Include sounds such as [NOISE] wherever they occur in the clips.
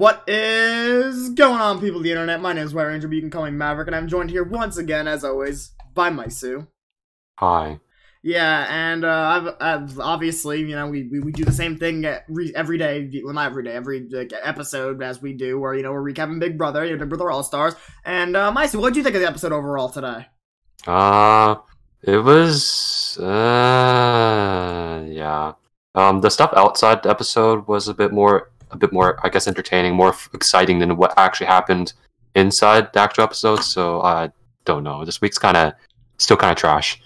What is going on, people of the internet? My name is White Ranger, but you can call me Maverick, and I'm joined here once again, as always, by Maisu. Hi. Yeah, and uh, I've, I've obviously, you know, we, we, we do the same thing every, every day, well, not every day, every like, episode as we do, where, you know, we're recapping Big Brother, you know, Big Brother All Stars. And, uh, Maisu, what did you think of the episode overall today? Uh, it was, uh, yeah. Um, the stuff outside the episode was a bit more, a bit more, I guess, entertaining, more exciting than what actually happened inside the actual episode. So I don't know. This week's kind of still kind of trash.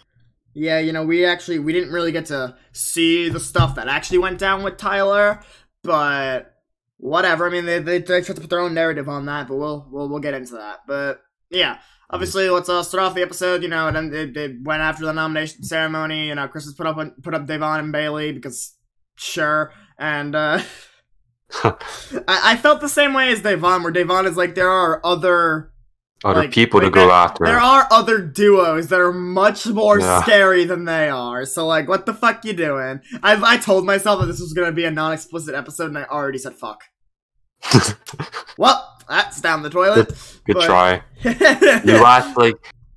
Yeah, you know, we actually we didn't really get to see the stuff that actually went down with Tyler, but whatever. I mean, they they, they tried to put their own narrative on that, but we'll we'll we'll get into that. But yeah, obviously, let's uh, start off the episode. You know, and then it went after the nomination ceremony. You know, Chris has put up put up Devon and Bayleigh because sure, and uh, [LAUGHS] [LAUGHS] I, I felt the same way as Devon, where Devon is like there are other Other like, people to like, go there, after. There are other duos that are much more Yeah. scary than they are. So like, what the fuck you doing? I I told myself that this was gonna be a non-explicit episode, and I already said fuck. [LAUGHS] Well, that's down the toilet. Good but- try. [LAUGHS] You last like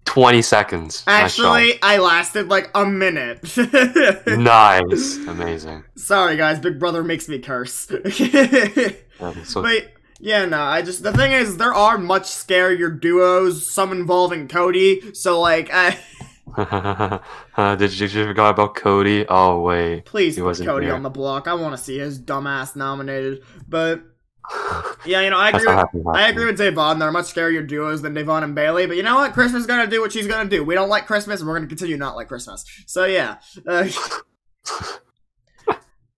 20 seconds. Actually, I lasted like a minute. [LAUGHS] nice. Amazing. Sorry, guys. Big Brother makes me curse. [LAUGHS] Yeah, so, But yeah, no, I just the thing is there are much scarier duos, some involving Cody. So like, I [LAUGHS] uh, did you, did you forget about Cody? Oh wait. please He put wasn't Cody here. on the block. I want to see his dumbass nominated. But [LAUGHS] yeah, you know, I agree. With. I agree with Da'Vonne. They're much scarier duos than Devon and Bayleigh. But you know what? Christmas is gonna do what she's gonna do. We don't like Christmas, and we're gonna continue not like Christmas. So yeah. Uh, [LAUGHS]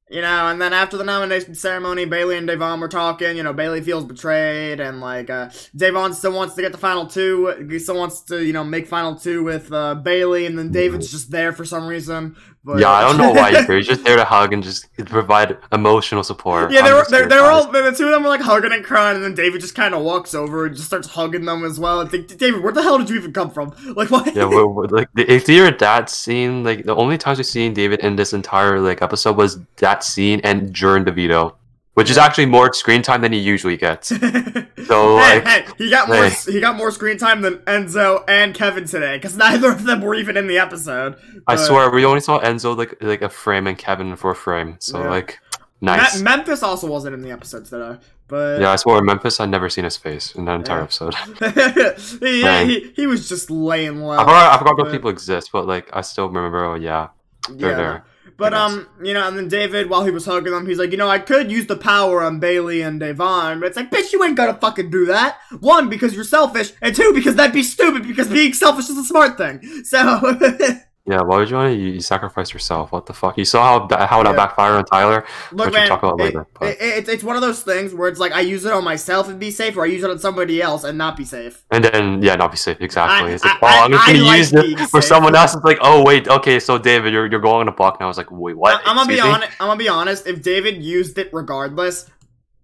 You know, and then after the nomination ceremony, Bayleigh and Devon were talking. You know, Bayleigh feels betrayed, and like uh, Devon still wants to get the final two. He still wants to, you know, make final two with uh, Bayleigh, and then David's just there for some reason. But Yeah, I don't know why [LAUGHS] you're just there to hug and just provide emotional support. Yeah, they were they, here they were all the two of them were like hugging and crying, and then David just kind of walks over and just starts hugging them as well. And think, David, where the hell did you even come from? [LAUGHS] Like, what? Yeah, we're, we're- like the- if you're that scene, like the only times we've seen David in this entire like episode was that scene and during the veto, which is actually more screen time than he usually gets. [LAUGHS] hey, So like, hey, he got more hey. he got more screen time than Enzo and Kevin today because neither of them were even in the episode. I swear we only saw Enzo like like a frame and Kevin for a frame. So Yeah. like, Me- nice. Memphis also wasn't in the episode today, but yeah, I swear Memphis. I'd never seen his face in that entire Yeah. episode. [LAUGHS] [LAUGHS] yeah, he, he was just laying low. I forgot, I forgot those but- people exist, but like I still remember. Oh yeah, they're Yeah, there. But um, you know, and then David, while he was hugging them, he's like, you know, I could use the power on Bayleigh and Devon, but it's like, bitch, you ain't gonna fucking do that. One, because you're selfish, and two, because that'd be stupid, because being selfish is a smart thing. So, [LAUGHS] Yeah, why would you want to? You, you sacrifice yourself. What the fuck? You saw how how that Yeah. backfired on Tyler. look, man, talk about it- later, but- it- it's it's one of those things where it's like I use it on myself and be safe, or I use it on somebody else and not be safe. And then yeah, not be safe. Exactly. I- it's like, I- oh, I'm just gonna I like use it for someone else. It's like, oh wait, okay, so David, you're you're going on a block now. I was like, wait, what? I, am gonna be me? honest. I'm gonna be honest. If David used it regardless,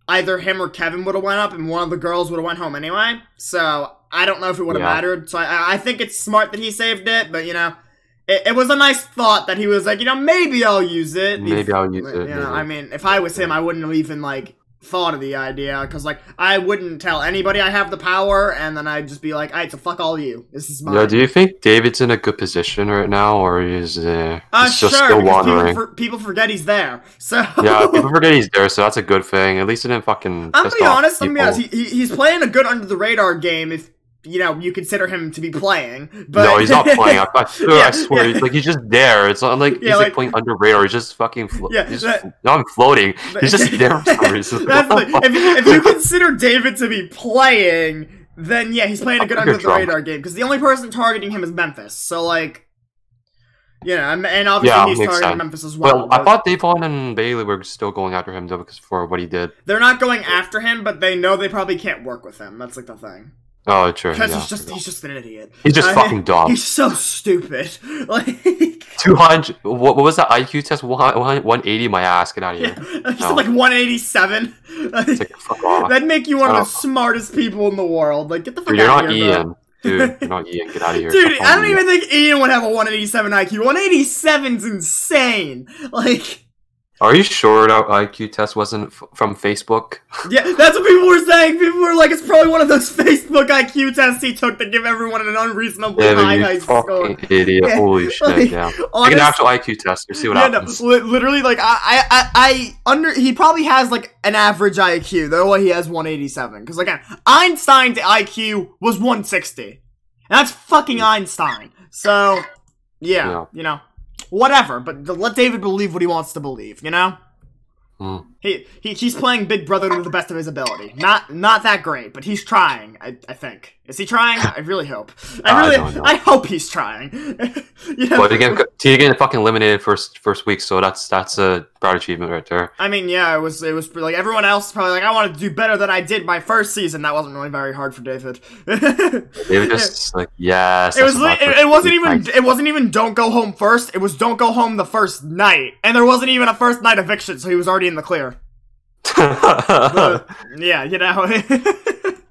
either him or Kevin would have went up, and one of the girls would have went home anyway. So I don't know if it would have Yeah. mattered. So I, I think it's smart that he saved it, but you know, it, it was a nice thought that he was like, you know, maybe I'll use it. Maybe I'll use You it. know, maybe. I mean, if I was him, I wouldn't have even like thought of the idea because like I wouldn't tell anybody I have the power, and then I'd just be like, alright, so fuck all you. This is mine. Yeah, do you think David's in a good position right now, or is uh, uh, just sure, still because people, for, people forget he's there. So [LAUGHS] yeah, people forget he's there, so that's a good thing. At least he didn't fucking. I'm gonna be honest. I'm gonna be honest. He, he, he's playing a good under the radar game. If you know you consider him to be playing, but no, he's not playing. [LAUGHS] I, I, swear, Yeah, I swear, yeah. he's, like he's just there. It's not like Yeah, he's like, like- playing under radar. He's just fucking. Flo- Yeah, he's that- just, no, I'm floating. He's just [LAUGHS] there for some reason. That's if, you, if you [LAUGHS] consider David to be playing, then yeah, he's playing a good under the radar game because the only person targeting him is Memphis. So like, you know, and, and obviously Yeah, he's targeting sense. Memphis as well. Well, I thought Devon and Bayleigh were still going after him though, because for what he did. they're not going after him, but they know they probably can't work with him. That's like the thing Oh, true. because Yeah. he's just he's just an idiot. He's just I- fucking dumb. He's so stupid. [LAUGHS] Like. Two hundred. What, what was that IQ test? One eighty. My ass. Get out of Yeah, here. [LAUGHS] he's No. like 187. It's like fuck off. [LAUGHS] That'd make you one of the smartest people in the world. Like, get the fuck Dude, you're out not of here, bro. Ian. Dude, you're not Ian. Get out of here. Dude, I don't even think Ian would have a 187 IQ. 187's insane. Like, Are you sure that IQ test wasn't f- from Facebook? [LAUGHS] Yeah, that's what people were saying. People were like, it's probably one of those Facebook IQ tests he took to give everyone an unreasonably Yeah, high you score. fucking idiot. Yeah, Holy shit, [LAUGHS] like, yeah. Take an actual IQ test to see what yeah, no, happens. li- literally, like I, I, I, I under. He probably has like an average IQ. Though he has 187. Because again, Einstein's IQ was 160. And that's fucking hmm. Einstein. So, yeah, Yeah. you know, whatever. But let David believe what he wants to believe. You know. Hmm. He, he he's playing Big Brother to the best of his ability. Not not that great, but he's trying. I, I think. Is he trying? [LAUGHS] I really hope. I really. [LAUGHS] I hope he's trying. [LAUGHS] you know? But again, he getting fucking eliminated first first week, so that's that's a proud achievement right there. I mean, yeah, it was it was like everyone else probably like I want to do better than I did my first season. That wasn't really very hard for David. it were just like, yes. was li- it, it wasn't even it wasn't even don't go home first. It was don't go home the first night, and there wasn't even a first night eviction, so he was already in the clear. But, yeah, you know.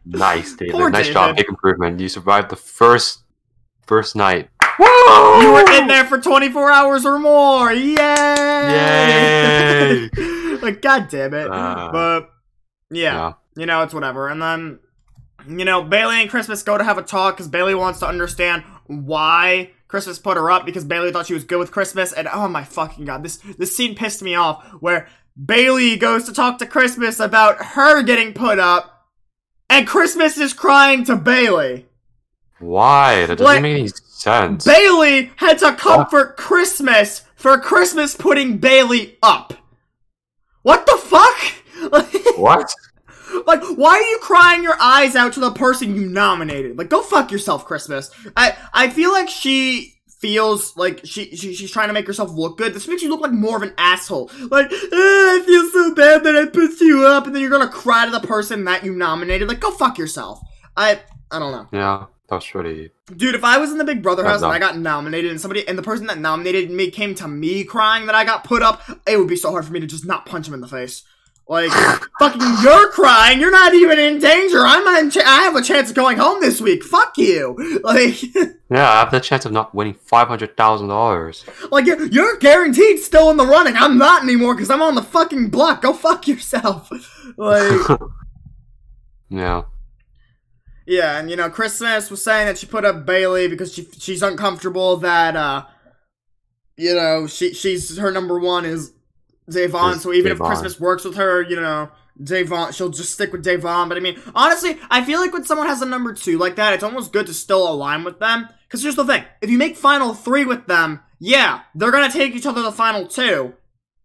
Nice, David. Poor nice job. Big improvement. You survived the first first night. You were in there for 24 hours or more. Yay! Yay! [LAUGHS] like, god damn it. Uh, but, yeah, Yeah. you know, it's whatever. And then, you know, Bayleigh and Christmas go to have a talk because Bayleigh wants to understand why Christmas put her up because Bayleigh thought she was good with Christmas. And oh my fucking god, this, this scene pissed me off where Bayleigh goes to talk to Christmas about her getting put up. And Christmas is crying to Bayleigh. Why? That doesn't Like, make any sense. Bayleigh had to comfort Christmas for Christmas putting Bayleigh up. What the fuck? Like, [LAUGHS] what? like, why are you crying your eyes out to the person you nominated? Like, go fuck yourself, Christmas. I I feel like she feels like she, she she's trying to make herself look good. This makes you look like more of an asshole. Like, "Eh, I feel so bad that I put you up, and then you're gonna cry to the person that you nominated. Like, go fuck yourself. I I don't know. Yeah, that was pretty. Dude, if I was in the Big Brother That's house and. I got nominated and somebody and the person that nominated me came to me crying that I got put up, it would be so hard for me to just not punch him in the face. Like, fucking, you're crying. You're not even in danger. I'm in. Ch- I have a chance of going home this week. Fuck you. [LAUGHS] Like, Yeah, I have the chance of not winning five hundred thousand dollars. like you're, you're guaranteed still in the running. I'm not anymore because I'm on the fucking block. Go fuck yourself. [LAUGHS] Like. [LAUGHS] Yeah. Yeah, and you know, Christmas was saying that she put up Bayleigh because she she's uncomfortable that uh you know, she she's her number one is Da'Vonne, Is so even if Christmas works with her, you know, Da'Vonne she'll just stick with Da'Vonne. But I mean, honestly, I feel like when someone has a number two like that, it's almost good to still align with them. Cause here's the thing. If you make final three with them, yeah, they're gonna take each other to the final two.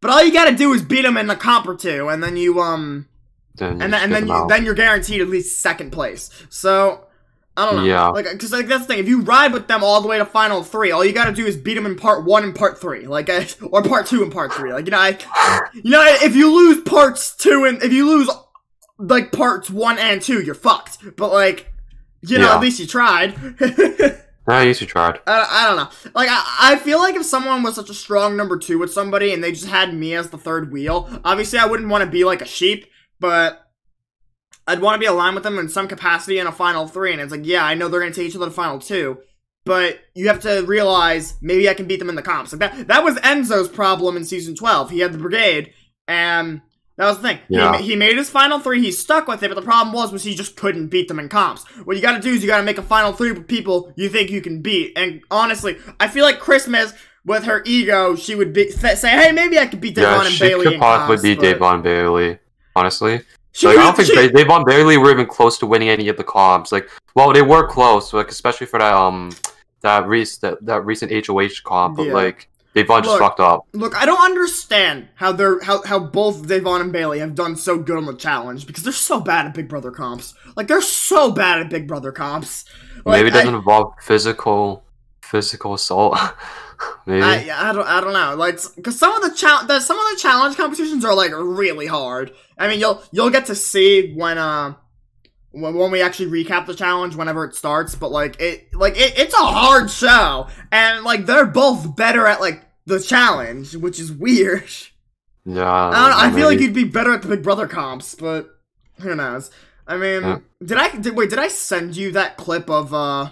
But all you gotta do is beat them in the comp or two, and then you um Then and then, and then you, then you're guaranteed at least second place. So I don't know. Yeah. Like, because like that's the thing. If you ride with them all the way to final three, all you got to do is beat them in part one and part three, like, [LAUGHS] or part two and part three. Like, you know, I, you know, if you lose parts two and if you lose like parts one and two, you're fucked. But like, you know, [LAUGHS] Yeah. at least you tried. Yeah, you tried. I, I don't know. Like, I, I feel like if someone was such a strong number two with somebody and they just had me as the third wheel, obviously I wouldn't want to be like a sheep, but I'd want to be aligned with them in some capacity in a final three. And it's like, yeah, I know they're going to take each other to final two, but you have to realize maybe I can beat them in the comps. Like that, that was Enzo's problem in season 12. He had the brigade, and that was the thing. Yeah. He, he made his final three. He stuck with it, but the problem was was he just couldn't beat them in comps. What you got to do is you got to make a final three with people you think you can beat. And honestly, I feel like Christmas with her ego, she would be say, "Hey, maybe I could beat Devon Yeah, and she Bayleigh could possibly comps." be but- Da'Vonne Bayleigh. Honestly, She like, I don't think she- they Da'Vonne Bayleigh were even close to winning any of the comps. Like, well, they were close, like especially for that um that recent that, that recent HOH comp, but Yeah. like Da'Vonne just fucked up. Look, I don't understand how they're how, how both Devon and Bayleigh have done so good on the challenge because they're so bad at Big Brother comps. Like they're so bad at Big Brother comps. Like, Maybe it doesn't involve physical physical assault. [LAUGHS] Maybe. I, I don't I don't know like because some of the challenge some of the challenge competitions are like really hard. I mean you'll you'll get to see when uh when, when we actually recap the challenge whenever it starts, but like it like it, it's a hard show and like they're both better at like the challenge, which is weird. [LAUGHS] yeah. I, don't know, I feel like you'd be better at the Big Brother comps, but who knows? I mean, Yeah. did I did, wait? Did I send you that clip of uh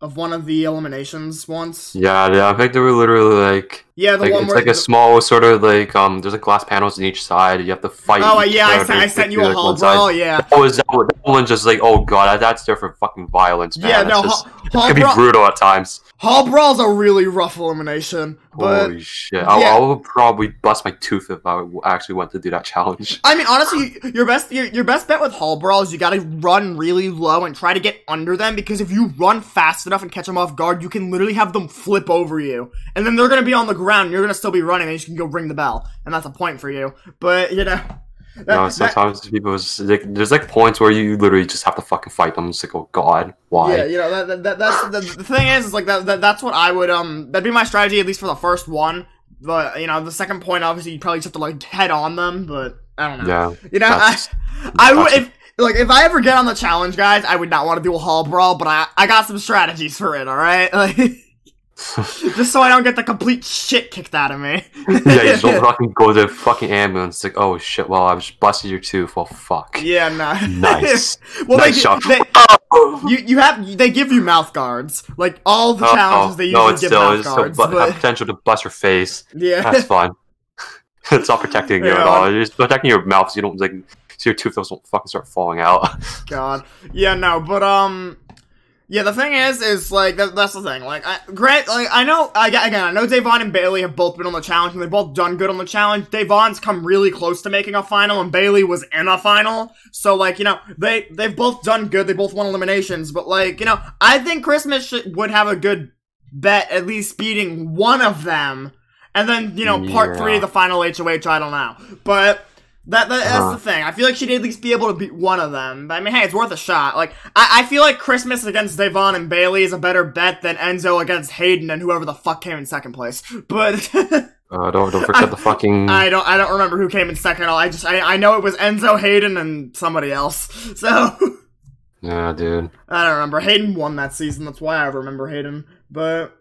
of one of the eliminations once? Yeah, yeah. I think they were literally like Yeah, the Like, one it's where like a small sort of like um. There's like glass panels on each side. You have to fight. Oh yeah, I, sent, I sent you a like, hall one side. brawl. Yeah, That was that, one- that one's just like oh god, that, that's there for fucking violence, man. yeah. That's No, just, hall, it hall, can be brutal at times. hall brawl's a really rough elimination, but Holy shit! I, yeah. I would probably bust my tooth if I actually went to do that challenge. I mean, honestly, your best your, your best bet with hall brawl is you got to run really low and try to get under them because if you run fast enough and catch them off guard, you can literally have them flip over you, and then they're gonna be on the ground. And You're gonna still be running, and you can go ring the bell, and that's a point for you. But you know, that- No, that- sometimes people just, like, there's like points where you literally just have to fucking fight them. It's like, oh god, why? Yeah, you know that, that, that that's the, the thing is, is like that, that that's what I would um that'd be my strategy at least for the first one. But you know, the second point obviously you probably just have to like head on them, but I don't know. Yeah, You know, I, [LAUGHS] I would if like if I ever get on the challenge, guys, I would not want to do a hall brawl, but I I got some strategies for it. All right, [LAUGHS] like [LAUGHS] just so I don't get the complete shit kicked out of me. [LAUGHS] yeah, you don't [LAUGHS] fucking go to the fucking ambulance. Like, oh shit, well, I just busted your tooth. Well, fuck. yeah, no. Nice. well, nice they, shot. they you you have they give you mouth guards like all the Oh, challenges they no, usually it's give still, mouth it's still guards. bu- but- have potential to bust your face. yeah. That's fine. it's not protecting you Yeah. at all. It's protecting your mouth so you don't like so your tooth doesn't fucking start falling out. God. Yeah, no, but um yeah, the thing is, is like that, that's the thing. Like, I, Grant, like I know, I, again, I know Da'Vonne and Bayleigh have both been on the challenge, and they've both done good on the challenge. Da'Vonne's come really close to making a final, and Bayleigh was in a final. So, like, you know, they they've both done good. They both won eliminations, but like, you know, I think Christmas sh- would have a good bet at least beating one of them, and then you know, part Yeah. three, the final HOH. I don't know, but. That, that that's Uh-huh. the thing. I feel like she'd at least be able to beat one of them. But, I mean, hey, it's worth a shot. Like, I, I feel like Christmas against Devon and Bayleigh is a better bet than Enzo against Hayden and whoever the fuck came in second place. [LAUGHS] But [LAUGHS] Uh, don't don't forget the fucking. I don't I don't remember who came in second. I just I, I know it was Enzo, Hayden, and somebody else. [LAUGHS] So Yeah, dude. I don't remember. Hayden won that season. That's why I remember Hayden. But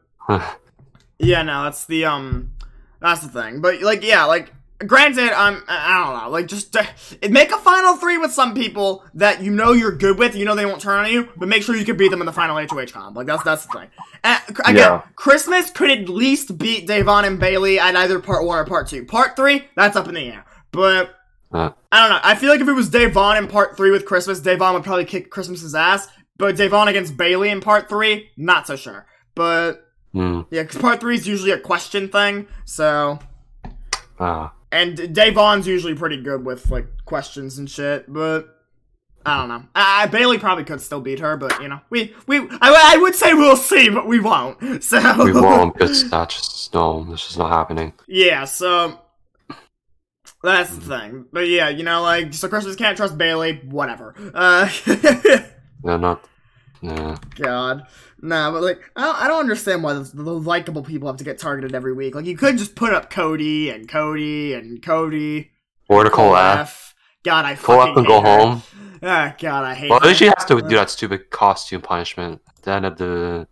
yeah, no, that's the um, that's the thing. But like, yeah, like. Granted, I'm I don't know, like just uh, make a final three with some people that you know you're good with, you know they won't turn on you, but make sure you can beat them in the final HOH comp. Like that's that's the thing. And, again, Yeah. Christmas could at least beat Da'Vonne and Bayleigh at either part one or part two. Part three, that's up in the air. But Uh. I don't know. I feel like if it was Da'Vonne in part three with Christmas, Da'Vonne would probably kick Christmas's ass. But Da'Vonne against Bayleigh in part three, not so sure. But Hmm. yeah, because part three is usually a question thing. So Ah. And Da'Vonne's usually pretty good with like questions and shit. But I don't know. I, Bayleigh probably could still beat her, but you know, we we I, I would say we'll see, but we won't. [LAUGHS] So we won't because that's just no, this is not happening. Yeah, so that's the thing. But yeah, you know, like so Christmas can't trust Bayleigh, whatever. Uh [LAUGHS] Yeah, not. Yeah. God. Nah, but like I don't, I don't understand why the, the likable people have to get targeted every week. Like you could just put up Cody and Cody and Cody. Or to Cole F. God, I Cole F and go her. home. Ah, God, I hate Well, she has to do that stupid costume punishment at the end of the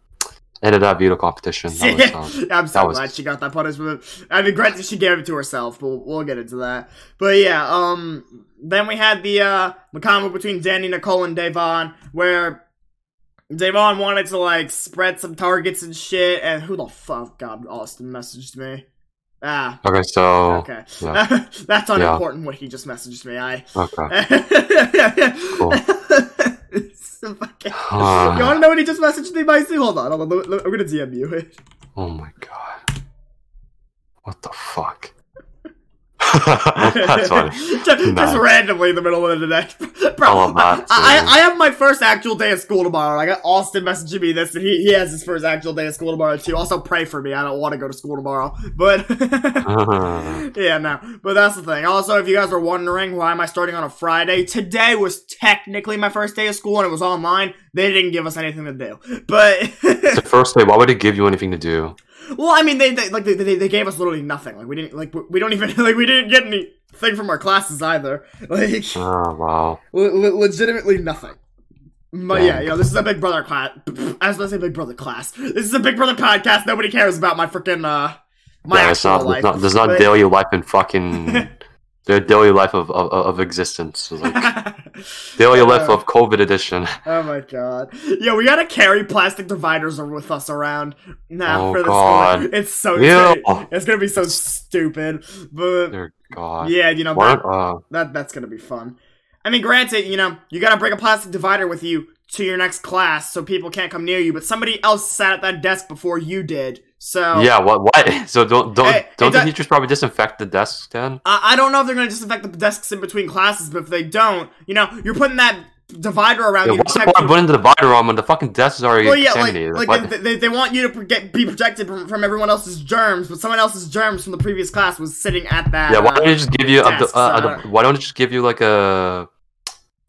end of that veto competition. That was, [LAUGHS] um, I'm so that was- glad she got that punishment. I mean, granted, she gave it to herself, but we'll get into that. But yeah, um, then we had the uh, the combo between Dani, Nicole, and Da'Vonne, where Da'Vonne wanted to like spread some targets and shit. And who the fuck? God, Austin messaged me. Ah, okay, so okay, yeah. [LAUGHS] that's unimportant. What he just messaged me. I. okay. [LAUGHS] Cool. So fucking- you wanna know what he just messaged me, Micey? Hold on, hold on. I'm gonna DM you. [LAUGHS] Oh my god. What the fuck? [LAUGHS] That's funny. just, just randomly in the middle of the day. [LAUGHS] Bro, I love that, I. I, I have my first actual day of school tomorrow. I got Austin messaging me this, and he, he has his first actual day of school tomorrow too. Also, pray for me. I don't want to go to school tomorrow. But [LAUGHS] yeah, no. But that's the thing. Also, if you guys are wondering why am I starting on a Friday, today was technically my first day of school, and it was online. They didn't give us anything to do, but. the first day, why would it give you anything to do? Well, I mean, they, they like they, they, they gave us literally nothing. Like we didn't like we- don't even [LAUGHS] like we didn't get anything from our classes either. Like Oh wow. le- le- legitimately nothing. But yeah, you know, this is a Big Brother class. I was gonna say Big Brother class. This is a Big Brother podcast. Nobody cares about my freaking uh my yeah, it's actual not, life. There's not, there's not But- daily life in fucking [LAUGHS] the daily life of, of, of existence. Like, [LAUGHS] Daily life of COVID edition. [LAUGHS] Oh my god. Yeah, we gotta carry plastic dividers with us around now Oh, for this. God. One. It's so stu- it's gonna be so stupid. But Dear God. yeah, you know What? that, Uh, that that's gonna be fun. I mean, granted, you know, you gotta bring a plastic divider with you to your next class so people can't come near you, but somebody else sat at that desk before you did. So yeah. What? What? [LAUGHS] So don't don't Hey, don't the teachers probably disinfect the desks then? I, I don't know if they're gonna disinfect the desks in between classes, but if they don't, you know, you're putting that divider around Yeah, you what's the point of putting the divider on when the fucking desk is already Well, yeah, like, contaminated? like What? they, they, they want you to get, be protected from, from everyone else's germs, but someone else's germs from the previous class was sitting at that. yeah, why uh, don't you just give you a, desks, a, a, uh, why don't you just give you like a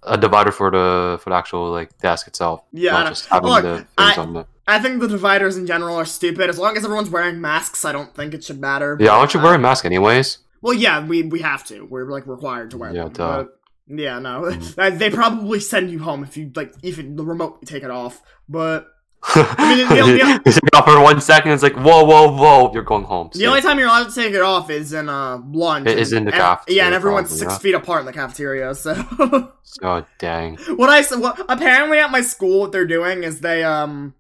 a divider for the for the actual like desk itself? Yeah, I not just having look, the things I- on the. I think the dividers in general are stupid. As long as everyone's wearing masks, I don't think it should matter. Yeah, aren't you uh, wearing a mask anyways? Well, yeah, we we have to. We're like required to wear Yeah, them. duh. But, yeah, no, [LAUGHS] Mhm. Uh, they probably send you home if you like even the remote take it off. But I mean, the- the- [LAUGHS] you take off for one second. It's like whoa, whoa, whoa! You're going home. the only time you're allowed to take it off is in uh lunch. It is in the cafeteria, Yeah, and everyone's probably, six yeah. feet apart in the cafeteria. So. [LAUGHS] Oh dang! what I said, what apparently at my school, what they're doing is they um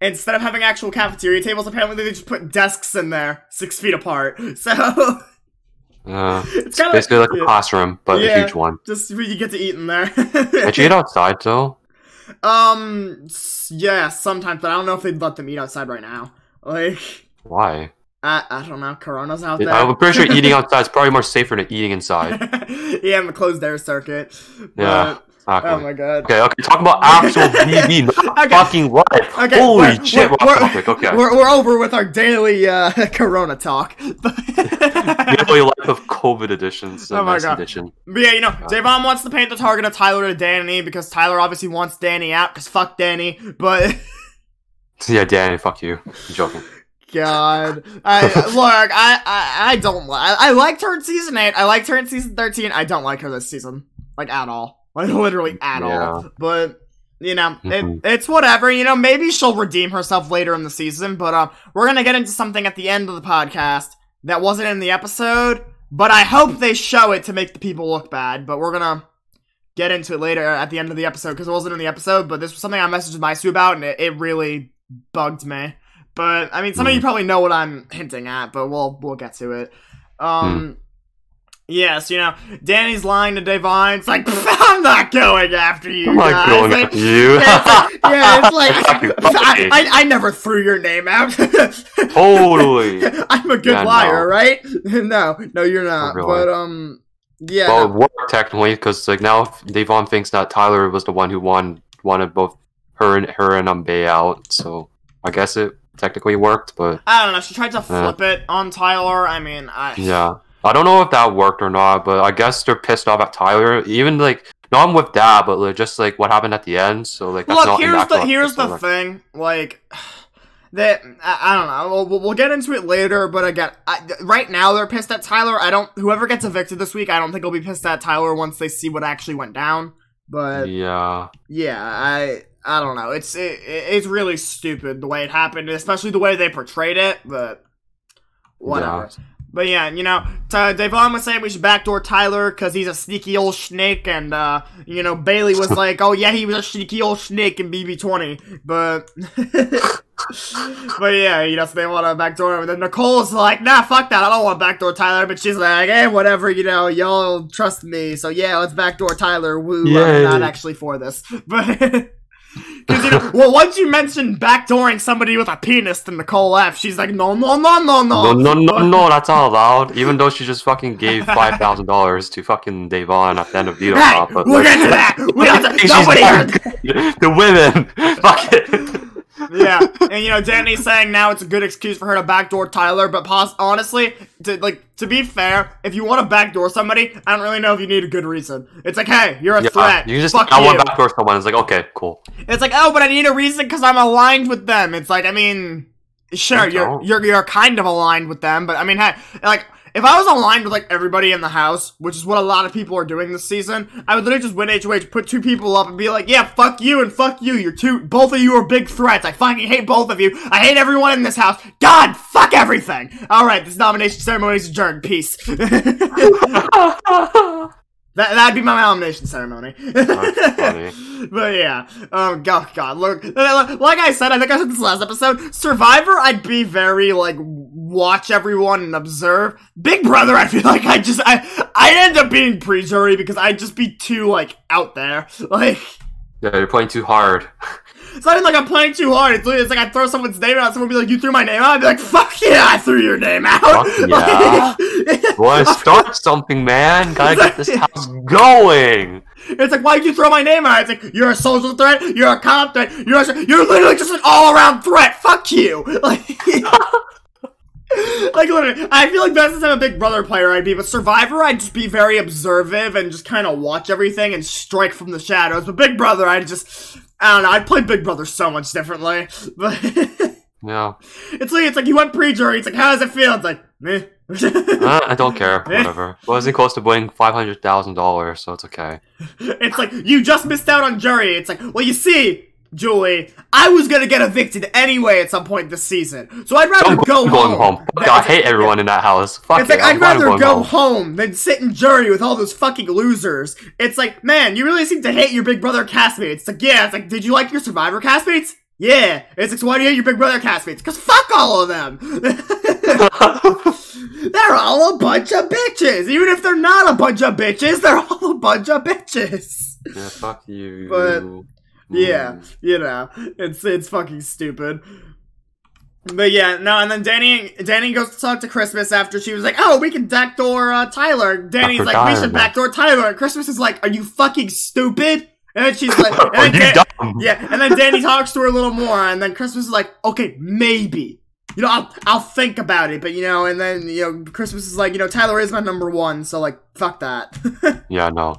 instead of having actual cafeteria tables, apparently they just put desks in there six feet apart. [LAUGHS] So Uh, it's kind of basically like a classroom, but Yeah. a huge one. just where you get to eat in there. Can't you eat outside though? Um, yeah, sometimes, but I don't know if they'd let them eat outside right now. Like, Why? I I don't know. Corona's out there. I'm pretty sure [LAUGHS] eating outside is probably more safer than eating inside. [LAUGHS] yeah, in the closed their circuit. Yeah, But- Exactly. oh my god. Okay, okay. Talk about actual [LAUGHS] BB, not Okay. fucking life. Okay, Holy we're- shit! we're- we're- Okay. We're, we're over with our daily uh, Corona talk. Daily life of COVID editions. The Oh my nice God. edition. But yeah, you know, Da'Vonne wants to paint the target of Tyler to Dani because Tyler obviously wants Dani out because fuck Dani. But [LAUGHS] Yeah, Dani, fuck you. I'm joking. God, I [LAUGHS] look, I I, I don't like. I, I liked her in season eight. I liked her in season thirteen. I don't like her this season, like at all, like [LAUGHS] literally at all. But you know, it, it's whatever. You know, maybe she'll redeem herself later in the season. But uh, we're gonna get into something at the end of the podcast that wasn't in the episode. But I hope they show it to make the people look bad. But we're gonna get into it later at the end of the episode because it wasn't in the episode. But this was something I messaged my Maisu about, and it, it really bugged me. But I mean, some of you probably know what I'm hinting at, but we'll we'll get to it. Um, yes, you know, Dani's lying to Devon. It's like [LAUGHS] I'm not going after you I'm not guys. going Like, after you. yeah, it's like, yeah, it's [LAUGHS] like I, I, I never threw your name out. [LAUGHS] totally. I'm a good Yeah, liar, no. right? no, no, you're not. really. But um, yeah, Well, it worked technically because like now Devon thinks that Tyler was the one who won wanted both her and her and um Bay out. So I guess it technically worked, but I don't know. She tried to flip it on Tyler. I mean, I yeah, I don't know if that worked or not. But I guess they're pissed off at Tyler. Even like not with that, but like, just like what happened at the end. So like that's Look, here's the here's the thing. Like that, I, I don't know. We'll- We'll, get into it later. But again, I, right now they're pissed at Tyler. I don't. Whoever gets evicted this week, I don't think will be pissed at Tyler once they see what actually went down. But Yeah, yeah, I I don't know. It's it, it's really stupid the way it happened, especially the way they portrayed it. But whatever. But yeah, you know, t- Devon was saying we should backdoor Tyler because he's a sneaky old snake, and uh, you know Bayleigh was [LAUGHS] like, "Oh yeah, he was a sneaky old snake in BB20." But, [LAUGHS] but yeah, you know, so they want to backdoor him. And then Nicole's like, "Nah, fuck that. I don't want to backdoor Tyler." But she's like, "Hey, whatever. You know, y'all trust me, so yeah, let's backdoor Tyler." Woo! I'm not actually for this, [LAUGHS] but. You know, [LAUGHS] well, once you mention backdooring somebody with a penis to Nicole F, she's like, no, no, no, no, no. No, no, no, no, [LAUGHS] that's not allowed. Even though she just fucking gave $5,000 to fucking Devon at the end of veto hey, Pop. We'll get to that. We have to, nobody. [LAUGHS] The women. Fuck it yeah, and you know, Dani's saying now it's a good excuse for her to backdoor Tyler, but pos- honestly, to like to be fair, if you want to backdoor somebody, I don't really know if you need a good reason. It's like, hey, you're a Yeah, uh, threat. you just Fuck I you. want backdoor someone. It's like okay, cool. It's like, oh, but I need a reason because I'm aligned with them. It's like, I mean, sure, You you're you're you're kind of aligned with them, but I mean, hey, like. If I was aligned with like everybody in the house, which is what a lot of people are doing this season, I would literally just win HOH, put two people up, and be like, "Yeah, fuck you and fuck you. You're two. Both of you are big threats. I fucking hate both of you. I hate everyone in this house. God, fuck everything. All right, this nomination ceremony is adjourned. Peace." [LAUGHS] [LAUGHS] That that'd be my nomination ceremony. That's funny. [LAUGHS] but yeah, um, God, God, look, like I said, I think I said this last episode. Survivor, I'd be very like watch everyone and observe. Big Brother, I feel like I just I I end up being pre-jury because I'd just be too like out there. [LAUGHS] Like Yeah, you're playing too hard. [LAUGHS] it's not even like I'm playing too hard. It's, it's like I throw someone's name out, someone be like, "You threw my name out." I'd be like, "Fuck yeah, I threw your name out." Fuck [LAUGHS] yeah. Like- Wanna start something, man? Gotta get this house going. It's like, why'd you throw my name out? It's like, you're a social threat, you're a cop threat, you're a, you're literally just an all-around threat. Fuck you. Like, [LAUGHS] like literally, I feel like that's I'm a Big Brother player I'd be. But Survivor, I'd just be very observative and just kind of watch everything and strike from the shadows. But Big Brother, I'd just, I don't know, I'd play Big Brother so much differently. [LAUGHS] But Yeah. it's like, it's like you went pre-jury. It's like, how does it feel? It's like, meh. [LAUGHS] Uh, I don't care. Whatever. Wasn't close to winning five hundred thousand dollars, so it's okay. It's like you just missed out on jury. It's like, well, you see, Julie, I was gonna get evicted anyway at some point this season, so I'd rather I'm go home. home. I hate everyone in that house. Fuck It's it, like I'd I'm rather go home. home than sit in jury with all those fucking losers. It's like, man, you really seem to hate your Big Brother castmates. It's like, yeah. It's like, did you like your Survivor castmates? Yeah. It's like, so why do you hate your Big Brother castmates? Cause fuck all of them. [LAUGHS] they're all a bunch of bitches. Even if they're not a bunch of bitches, they're all a bunch of bitches. yeah, fuck you. But, Yeah, Mm. you know, it's it's fucking stupid. But yeah, no, and then Dani Dani goes to talk to Christmas after she was like, "Oh, we can backdoor uh, Tyler." Dani's like, "We should backdoor Tyler," and Christmas is like, "Are you fucking stupid?" And then she's like, [LAUGHS] and then you Dan- dumb? yeah, and then Dani talks to her a little more, and then Christmas is like, "Okay, maybe." You know, I'll, I'll think about it, but you know, and then, you know, Christmas is like, you know, Tyler is my number one, so like, fuck that. [LAUGHS] Yeah, no.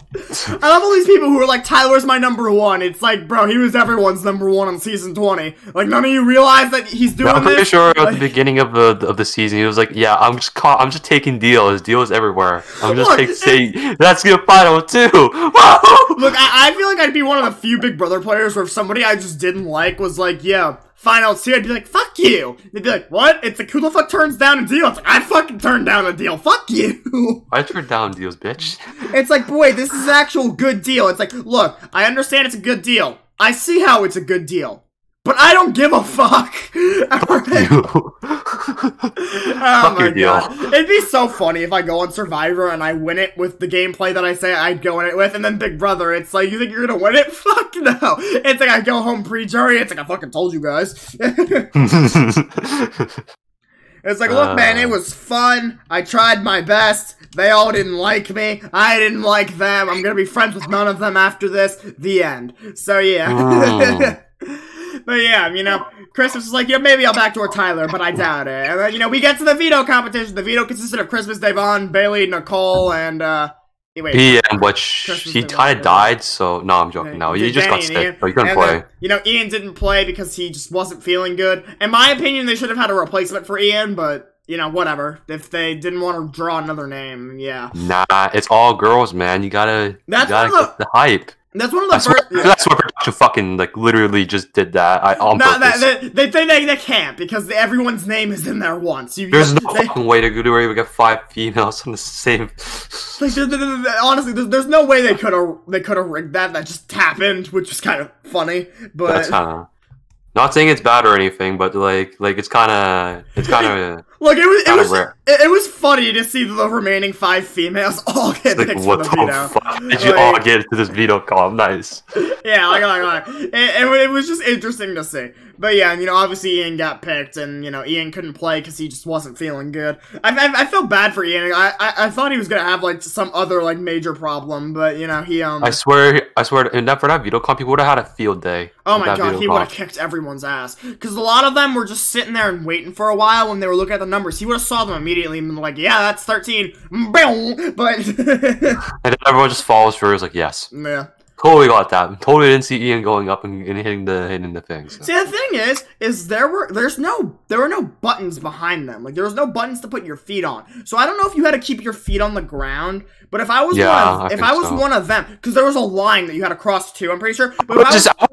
I love all these people who are like, Tyler's my number one. It's like, bro, he was everyone's number one on season 20. Like, none of you realize that he's doing I'm pretty this? sure at the beginning of the of the season he was like, "Yeah, I'm just I'm just taking deals. Deals everywhere. I'm just Look, taking say that's your final two. [LAUGHS] Look, I, I feel like I'd be one of the few Big Brother players where if somebody I just didn't like was like, yeah, final two, I'd be like, fuck you. They'd be like, what? It's the fuck turns down a deal? It's like, I fucking turned down a deal. Fuck you. I turned down deals, bitch. [LAUGHS] It's like, boy, this is an actual good deal. It's like, look, I understand it's a good deal. I see how it's a good deal. But I don't give a fuck. [LAUGHS] You. Oh [LAUGHS] Fuck my your deal. god. It'd be so funny if I go on Survivor and I win it with the gameplay that I say I'd go in it with, and then Big Brother, it's like, you think you're gonna win it? [LAUGHS] Fuck no. It's like I go home pre jury, it's like I fucking told you guys. it's like, look, man, it Uh. was fun. I tried my best. They all didn't like me. I didn't like them. I'm gonna be friends with none of them after this. The end. So yeah. But yeah, you know, Christmas is like, yeah, maybe I'll backdoor Tyler, but I doubt it. And then, you know, we get to the veto competition. The veto consisted of Christmas, Devon, Bayleigh, Nicole, and, uh. He and which Christmas he kind of died, so no, I'm joking. No, he just got sick, Ian. so he couldn't play. then, you know, Ian didn't play because he just wasn't feeling good. In my opinion, they should have had a replacement for Ian, but, you know, whatever. If they didn't want to draw another name, yeah. Nah, it's all girls, man. You gotta, That's you gotta the hype. That's one of the I first. that's what production fucking like literally just did that. I on No, purpose. that, they, they they, they can't because everyone's name is in there once. You, There's no they- fucking way to do where we get five females on the same. Like, honestly, there's, there's no way they could have they could have rigged that. That just happened, which was kind of funny. But That's kind of not saying it's bad or anything, but like like it's kind of it's kind of [LAUGHS] look, it was it was it, it was funny to see the remaining five females [LAUGHS] all get like picked for the the veto. fuck did you all get into this veto call? Nice. [LAUGHS] yeah, like, like, like. It, it, it was just interesting to see. But yeah, you know, obviously Ian got picked, and you know Ian couldn't play because he just wasn't feeling good. I, I, I felt bad for Ian. I, I I thought he was gonna have like some other like major problem, but you know he um. I swear, I swear, in that for that veto comp, he would have had a field day. Oh my god, he would have kicked everyone's ass. Because a lot of them were just sitting there and waiting for a while when they were looking at the numbers. He would have saw them immediately and been like, yeah, that's 13. But, [LAUGHS] And then everyone just follows through. Is like, yes, yeah. totally got that. Totally didn't see Ian going up and, and hitting the hitting the thing. so. See, the thing is, is there were, there's no, there were no buttons behind them. Like, there was no buttons to put your feet on. So I don't know if you had to keep your feet on the ground, but if I was Yeah, one of, I if I was so. one of them, because there was a line that you had to cross too. I'm pretty sure. But But if I was, just, I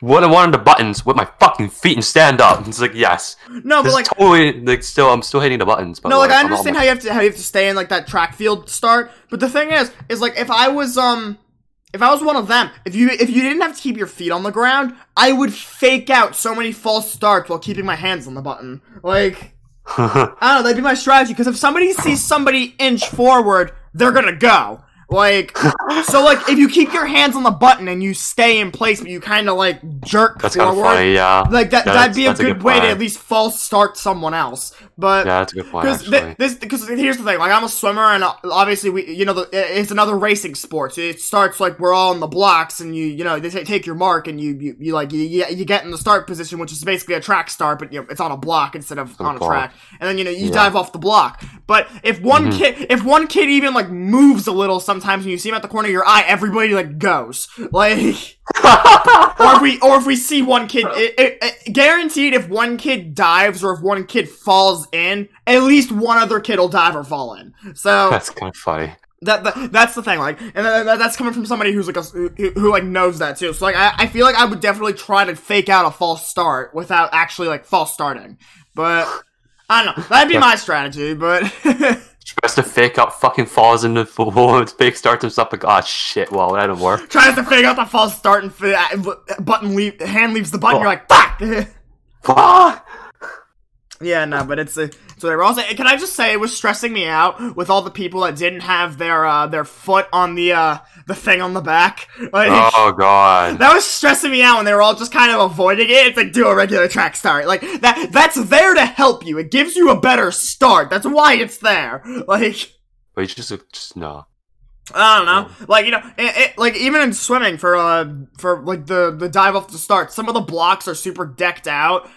would just one of one of the buttons with my fucking feet and stand up. [LAUGHS] It's like yes, No, but like totally like still I'm still hitting the buttons. But No, like I I'm not- understand how you have to how you have to stay in like that track field start, but the thing is, is like if I was um if I was one of them, if you if you didn't have to keep your feet on the ground, I would fake out so many false starts while keeping my hands on the button. Like [LAUGHS] I don't know, that'd be my strategy. Because if somebody sees somebody inch forward, they're gonna go. Like so, like if you keep your hands on the button and you stay in place, but you kind of like jerk That's forward, funny. Yeah. like that Yeah, that'd be a that's a good, good way to at least false start someone else. But Yeah, that's a good point. because Actually. this because here's the thing like i'm a swimmer and uh, obviously we you know the, it's another racing sport so it starts like we're all in the blocks and you you know they say take your mark and you you, you like you, you get in the start position which is basically a track start but you know it's on a block instead of On a track and then you know you Yeah. dive off the block but if one Mhm. kid if one kid even like moves a little sometimes when you see him at the corner of your eye everybody like goes. Like [LAUGHS] or if we or if we see one kid it, it, it- guaranteed if one kid dives or if one kid falls in at least one other kid will dive or fall in. So that's kind of funny. that, that that's the thing like and that- that's coming from somebody who's like a, who, who like knows that too. So like I, I feel like i would definitely try to fake out a false start without actually like false starting. But i don't know. That'd be my strategy but [LAUGHS] Tries to fake out fucking falls into the [LAUGHS] wall, fake starts himself like, oh shit, well, that didn't work. tries to fake out the false start and fi- uh, button leave hand leaves the button you're like fuck [LAUGHS] Fuck! Yeah, no, but it's uh, so they were also. Can I just say it was stressing me out with all the people that didn't have their uh their foot on the uh the thing on the back. [LAUGHS] Like Oh god. that was stressing me out when they were all just kind of avoiding it. It's like do a regular track start. Like that that's there to help you. It gives you a better start. That's why it's there. [LAUGHS] Like But you just, just no. I don't know. Like you know, it, it, like even in swimming for uh for like the the dive off the start, some of the blocks are super decked out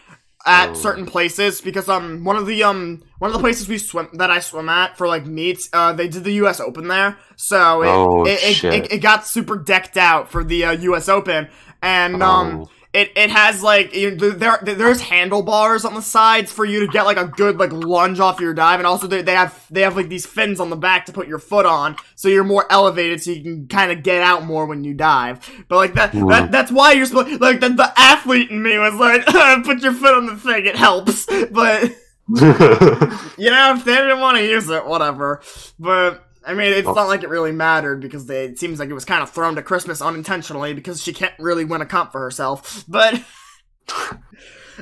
at Oh. certain places because um one of the um one of the places we swim that I swim at for like meets uh they did the U.S. Open there, so it Oh, it, it, it, it got super decked out for the uh, U.S. Open and um. Oh. It, it has like you know, there there's handlebars on the sides for you to get like a good like lunge off your dive and also they, they have they have like these fins on the back to put your foot on so you're more elevated so you can kind of get out more when you dive. But like that, Hmm. that that's why you're supposed like the, the athlete in me was like [LAUGHS] put your foot on the thing it helps. [LAUGHS] But [LAUGHS] you know if they didn't want to use it whatever. But I mean, it's Oh. not like it really mattered because they, it seems like it was kind of thrown to Christmas unintentionally because she can't really win a comp for herself. But [LAUGHS]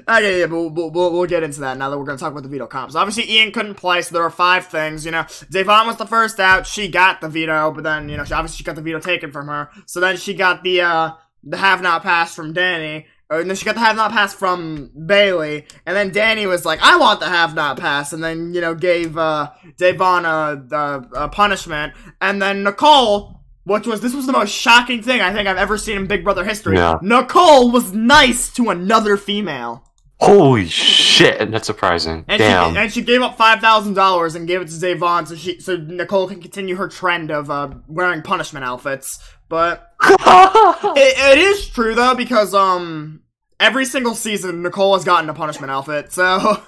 okay, yeah, but we'll, we'll, we'll, get into that now that we're going to talk about the veto comps. Obviously, Ian couldn't play, so there were five things. You know, Devon was the first out. She got the veto, but then you know, she, obviously she got the veto taken from her. So then she got the uh the have not pass from Dani. Or and then she got the have not pass from Bayleigh, and then Dani was like, "I want the have not pass," and then you know gave uh, Devon a, a, a punishment, and then Nicole, which was this was the most shocking thing I think I've ever seen in Big Brother history. Yeah. Nicole was nice to another female, Holy shit, that's surprising. and Damn. she and she gave up five thousand dollars and gave it to Devon so she so Nicole can continue her trend of uh, wearing punishment outfits, but. [LAUGHS] It, it is true though because um every single season Nicole has gotten a punishment outfit. So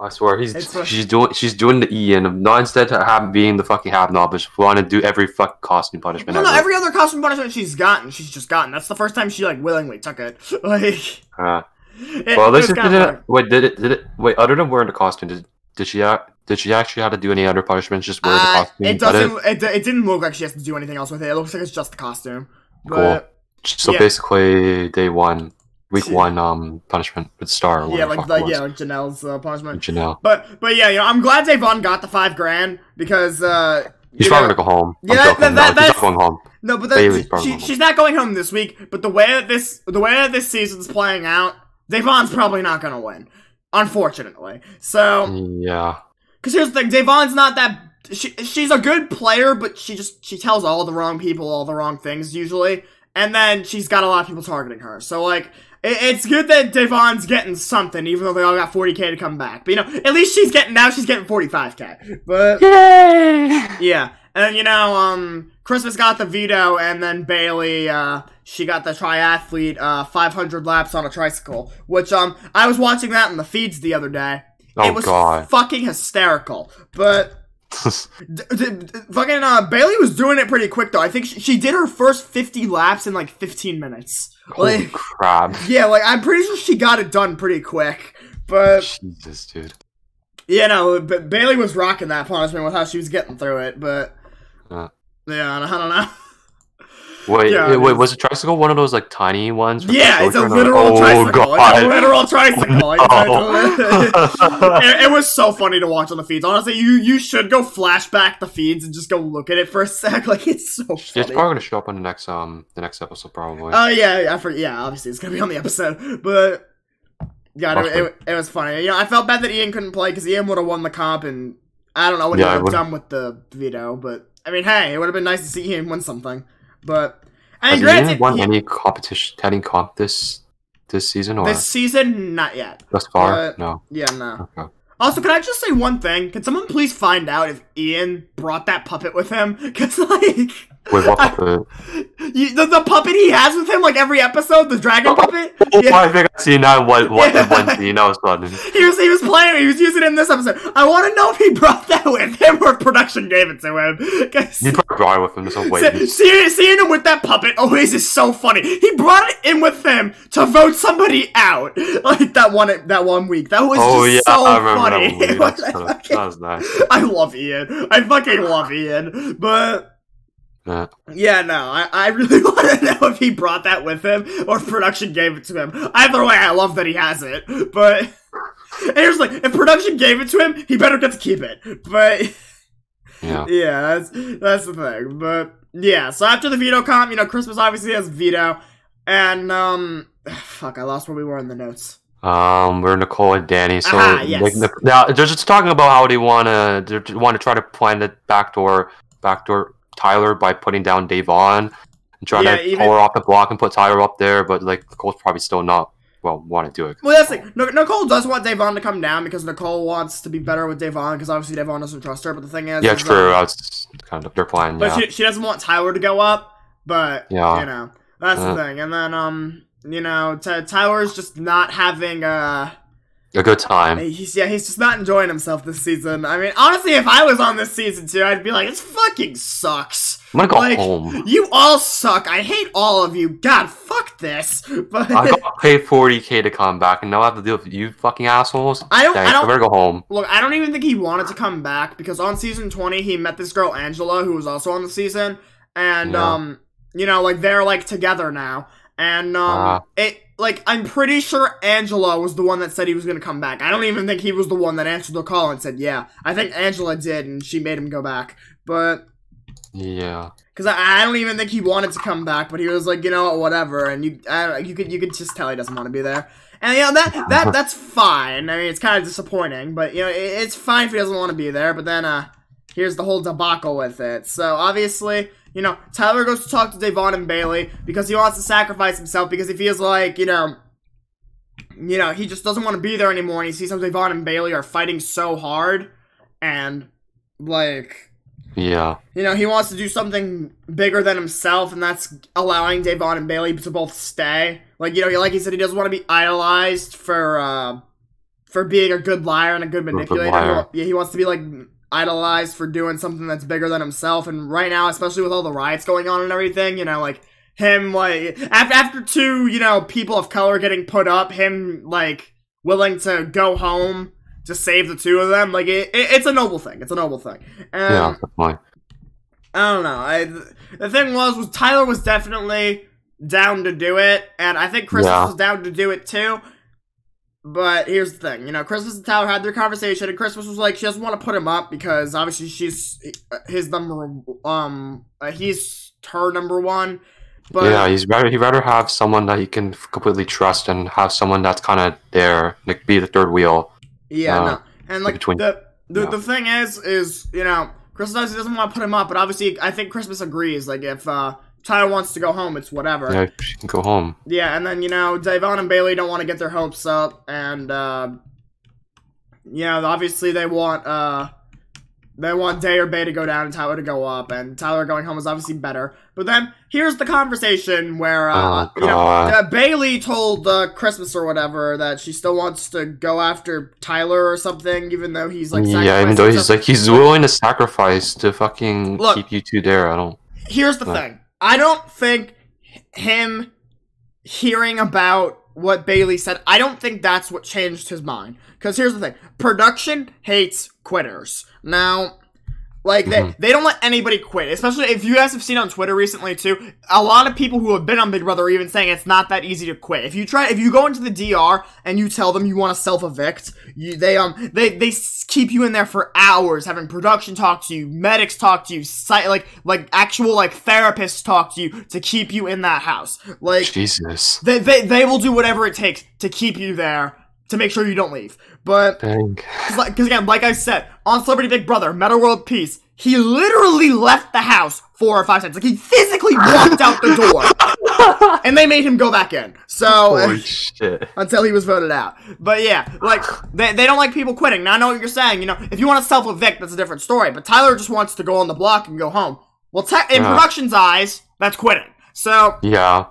I swear, he's It's a- she's doing she's doing the Ian. Not instead of have, being the fucking not, but she want to do every fucking costume punishment no, no, ever. every other costume punishment she's gotten, she's just gotten. That's the first time she like willingly took it. [LAUGHS] Like Uh, it, well, this is it, wait. Did it? Did it? Wait. Other than wearing the costume, did, did she? ac- Did she actually have to do any other punishments? Just wear the Uh, costume. it doesn't. It, it didn't look like she has to do anything else with it. It looks like it's just the costume. Cool. But So yeah. basically, day one, week one, um, punishment with Star. Yeah, like like yeah, like Janelle's uh, punishment. Janelle. But but yeah, you know, I'm glad Devon got the five grand because uh He's probably know- gonna go home. Yeah, I'm that- that- no, that- that's- not going home. No, but that, she, she's not going home this week. But the way that this the way that this season's playing out, Devon's probably not going to win, unfortunately. So, Yeah. because here's the thing, Devon's not that. She, she's a good player, but she just she tells all the wrong people all the wrong things usually, and then she's got a lot of people targeting her. So like. It- It's good that Devon's getting something, even though they all got 40k to come back. But you know, at least she's getting now. She's getting 45k. But Yay! yeah, and you know, um, Christmas got the veto, and then Bayleigh, uh, she got the triathlete, uh, 500 laps on a tricycle, which, um, I was watching that in the feeds the other day. Oh it was god. fucking hysterical. But [LAUGHS] D- d- d- fucking uh, Bayleigh was doing it pretty quick though. I think she, she did her first 50 laps in like 15 minutes. Holy Like, crap. yeah, like I'm pretty sure she got it done pretty quick. But Jesus, dude. yeah, no, but Bayleigh was rocking that punishment with how she was getting through it. But Uh. yeah, I don't know. [LAUGHS] Wait, Yeah, it wait, was the tricycle one of those like tiny ones? Yeah, it's a or- literal oh, tricycle. It's a God. literal tricycle. [LAUGHS] No. [LAUGHS] [LAUGHS] it, it was so funny to watch on the feeds. Honestly, you you should go flashback the feeds and just go look at it for a sec. Like it's so Yeah, it's probably gonna show up on the next um the next episode probably. Oh yeah, I for, yeah. Obviously, it's gonna be on the episode, but yeah, it, it, it was funny. You know, I felt bad that Ian couldn't play because Ian would have won the comp, and I don't know what Yeah, he would have done with the veto. But I mean, hey, it would have been nice to see Ian win something. But I Has mean, Ian won any competition any comp this this season or this season, not yet. thus far? but- no. Yeah, no. Okay. Also, can I just say one thing? Can someone please find out if Ian brought that puppet with him? Because like. Wait, what I- puppet? You, the, the puppet he has with him, like every episode, the dragon oh, puppet. [LAUGHS] Oh, Yeah. I think I've seen that one one Yeah. one scene. That was. He was he was playing. He was using it in this episode. I want to know if he brought that with him or if production gave it to him. probably brought it with him. There's no way. see- seeing, seeing him with that puppet always is so funny. He brought it in with him to vote somebody out, [LAUGHS] like that one that one week. That was Oh yeah, just so I funny. [LAUGHS] that. Was- I, that was nice. I love Ian. I fucking love Ian. But Yeah. yeah, no, I, I really [LAUGHS] want to know if he brought that with him or if production gave it to him. Either way, I love that he has it. But and [LAUGHS] here's like, if production gave it to him, he better get to keep it. But [LAUGHS] Yeah. yeah, that's that's the thing. But yeah, so after the veto comp, you know, Christmas obviously has veto, and um, [SIGHS] fuck, I lost where we were in the notes. Um, we're Nicole and Dani. So yes. like, now they're just talking about how they wanna they want to try to plan the backdoor backdoor Tyler by putting down Da'Vonne and trying Yeah, to even- pull her off the block and put Tyler up there. But like Nicole's probably still not well want to do it. Well, that's like Nicole does want Da'Vonne to come down because Nicole wants to be better with Da'Vonne because obviously Da'Vonne doesn't trust her. But the thing is, Yeah, true. um, That's kind of their plan. But Yeah. she, she doesn't want Tyler to go up. But Yeah. you know that's Uh. the thing. And then um, you know, T- Tyler's just not having uh, a good time. he's yeah, he's just not enjoying himself this season. I mean, honestly, if I was on this season too, I'd be like, it fucking sucks. I'm gonna go like, home. You all suck. I hate all of you. God, fuck this. [LAUGHS] But I got paid 40k to come back, and now I have to deal with you fucking assholes. I don't- I don't- better go home. Look, I don't even think he wanted to come back because on season 20 he met this girl Angela who was also on the season and Yeah. um you know like they're like together now and um Ah. it like I'm pretty sure Angela was the one that said he was going to come back. I don't even think he was the one that answered the call and said, "Yeah." I think Angela did and she made him go back. But Yeah. Cause I, I don't even think he wanted to come back, but he was like, you know what, whatever, and you, I, you could, you could just tell he doesn't want to be there, and you know that, that, [LAUGHS] that's fine. I mean, it's kind of disappointing, but you know, it, it's fine if he doesn't want to be there. But then, uh, here's the whole debacle with it. So obviously, you know, Tyler goes to talk to Da'Vonne and Bayleigh because he wants to sacrifice himself because he feels like, you know, you know, he just doesn't want to be there anymore, and he sees how Da'Vonne and Bayleigh are fighting so hard, and like Yeah. you know, he wants to do something bigger than himself, and that's allowing Da'Vonne and Bayleigh to both stay. Like, you know, like he said, he doesn't want to be idolized for uh, for being a good liar and a good manipulator. liar. Yeah, he wants to be like idolized for doing something that's bigger than himself. And right now, especially with all the riots going on and everything, you know, like him, like after after two, you know, people of color getting put up, him like willing to go home to save the two of them, like it, it it's a noble thing. It's a noble thing. Um, Yeah. Definitely. I don't know. I the thing was was Tyler was definitely down to do it, and I think Christmas Yeah. was down to do it too. But here's the thing, you know, Christmas and Tyler had their conversation, and Christmas was like she doesn't want to put him up because obviously she's his number, um, uh, he's her number one. But yeah, he's rather he'd rather have someone that he can completely trust and have someone that's kind of there, like be the third wheel. Yeah, Uh, no. And like between- the the, yeah. the thing is is, you know, Christmas doesn't want to put him up, but obviously I think Christmas agrees. Like if uh Tyler wants to go home, it's whatever. Yeah, she can go home. Yeah, and then you know, Da'Vonne and Bayleigh don't want to get their hopes up and uh you know, obviously they want uh they want Day or Bay to go down and Tyler to go up, and Tyler going home is obviously better. But then here's the conversation where uh, Oh, you know uh, Bayleigh told uh, Christmas or whatever that she still wants to go after Tyler or something, even though he's like yeah, even though he's like he's willing to sacrifice to fucking Look. keep you two there. I don't. here's the thing. I don't think him hearing about what Bayleigh said, I don't think that's what changed his mind. Because here's the thing production hates quitters. Now, like, they, Mhm. they don't let anybody quit. Especially if you guys have seen on Twitter recently, too. A lot of people who have been on Big Brother are even saying it's not that easy to quit. If you try, if you go into the DR and you tell them you want to self evict, they, um, they, they keep you in there for hours, having production talk to you, medics talk to you, sci- like, like actual, like, therapists talk to you to keep you in that house. Like, Jesus. they, they, they will do whatever it takes to keep you there to make sure you don't leave. But because like, again, like I said, on Celebrity Big Brother, Metta World Peace, he literally left the house four or five times. Like he physically walked out the door, [LAUGHS] and they made him go back in. So [LAUGHS] until he was voted out. But yeah, like they, they don't like people quitting. Now I know what you're saying. You know, if you want to self evict, that's a different story. But Tyler just wants to go on the block and go home. Well, te- in Yeah. production's eyes, that's quitting. So Yeah.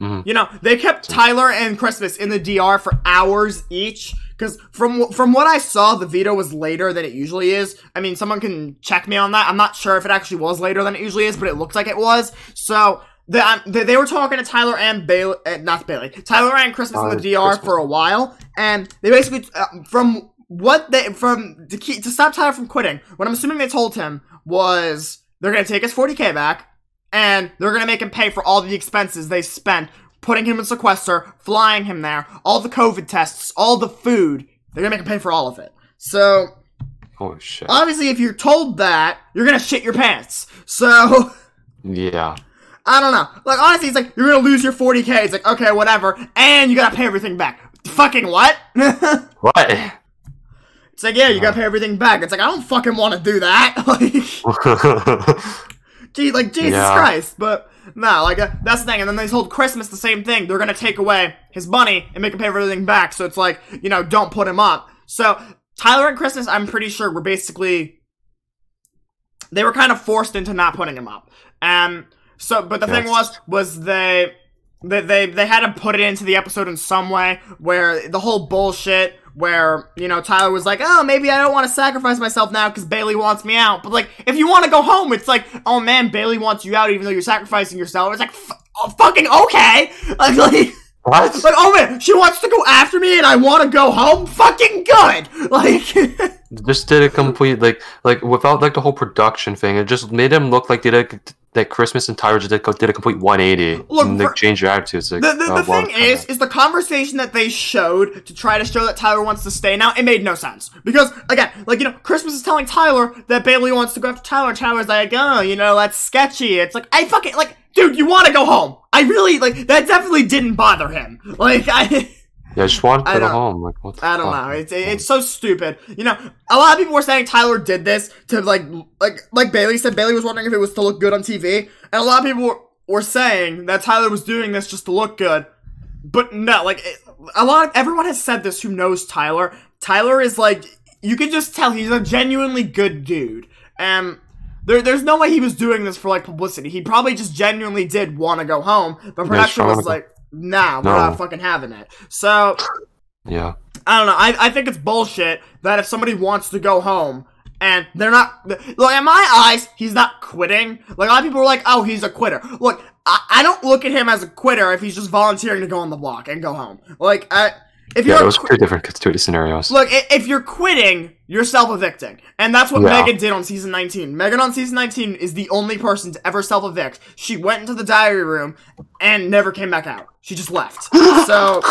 Mhm. you know, they kept Tyler and Christmas in the DR for hours each. Because from from what I saw, the veto was later than it usually is. I mean, someone can check me on that. I'm not sure if it actually was later than it usually is, but it looked like it was. So the, um, they, they were talking to Tyler and Bayleigh, uh, not Bayleigh, Tyler and Christmas in the DR Christmas. for a while, and they basically uh, from what they from to keep to stop Tyler from quitting. What I'm assuming they told him was they're gonna take his 40k back and they're gonna make him pay for all the expenses they spent putting him in sequester, flying him there, all the COVID tests, all the food. They're gonna make him pay for all of it. So Holy shit. obviously, if you're told that, you're gonna shit your pants. So yeah. I don't know. Like honestly, it's like you're gonna lose your 40k. It's like okay, whatever, and you gotta pay everything back. Fucking what? [LAUGHS] What? It's like yeah, you gotta pay everything back. It's like I don't fucking want to do that. [LAUGHS] like. [LAUGHS] Gee, like Jesus Yeah. Christ, but no, like uh, that's the thing. And then they told Christmas the same thing. They're gonna take away his money and make him pay for everything back. So it's like you know, don't put him up. So Tyler and Christmas, I'm pretty sure, were basically they were kind of forced into not putting him up. Um. So, but the thing was, was they. They, they they had to put it into the episode in some way where the whole bullshit where you know Tyler was like oh maybe I don't want to sacrifice myself now because Bayleigh wants me out. But like if you want to go home it's like oh man Bayleigh wants you out even though you're sacrificing yourself. It's like f- oh, fucking okay. [LAUGHS] Like, like what? like oh man she wants to go after me and I want to go home? Fucking good. [LAUGHS] Like [LAUGHS] just did a complete like like without like the whole production thing. It just made him look like they did a, that Christmas and Tyler just did, did a complete 180 Look, and like change your attitudes. Like, The, the, oh, the well, thing is, is the conversation that they showed to try to show that Tyler wants to stay now, it made no sense. Because, again, like, you know, Christmas is telling Tyler that Bayleigh wants to go after Tyler, and Tyler's like, oh, you know, that's sketchy. It's like, I fucking, like, dude, you want to go home. I really, like, that definitely didn't bother him. Like, I. [LAUGHS] yeah, I just wanted to I go don't- home. Like what? The I don't know. It's it's so stupid. You know, a lot of people were saying Tyler did this to like like like Bayleigh said. Bayleigh was wondering if it was to look good on TV, and a lot of people were, were saying that Tyler was doing this just to look good. But no, like it, a lot of everyone has said this who knows Tyler. Tyler is like you can just tell he's a genuinely good dude. And There, there's no way he was doing this for like publicity. He probably just genuinely did want to go home, but production was like, "Nah, we're No. not fucking having it." So Yeah. I don't know. I, I think it's bullshit that if somebody wants to go home and they're not look in my eyes, he's not quitting. Like a lot of people are like, oh, he's a quitter. Look, I, I don't look at him as a quitter if he's just volunteering to go on the block and go home. Like, I, if Yeah, you're those two different two scenarios. look, if you're quitting, you're self-evicting, and that's what Yeah. Megan did on season 19. Megan on season 19 is the only person to ever self-evict. She went into the diary room and never came back out. She just left. [LAUGHS] So.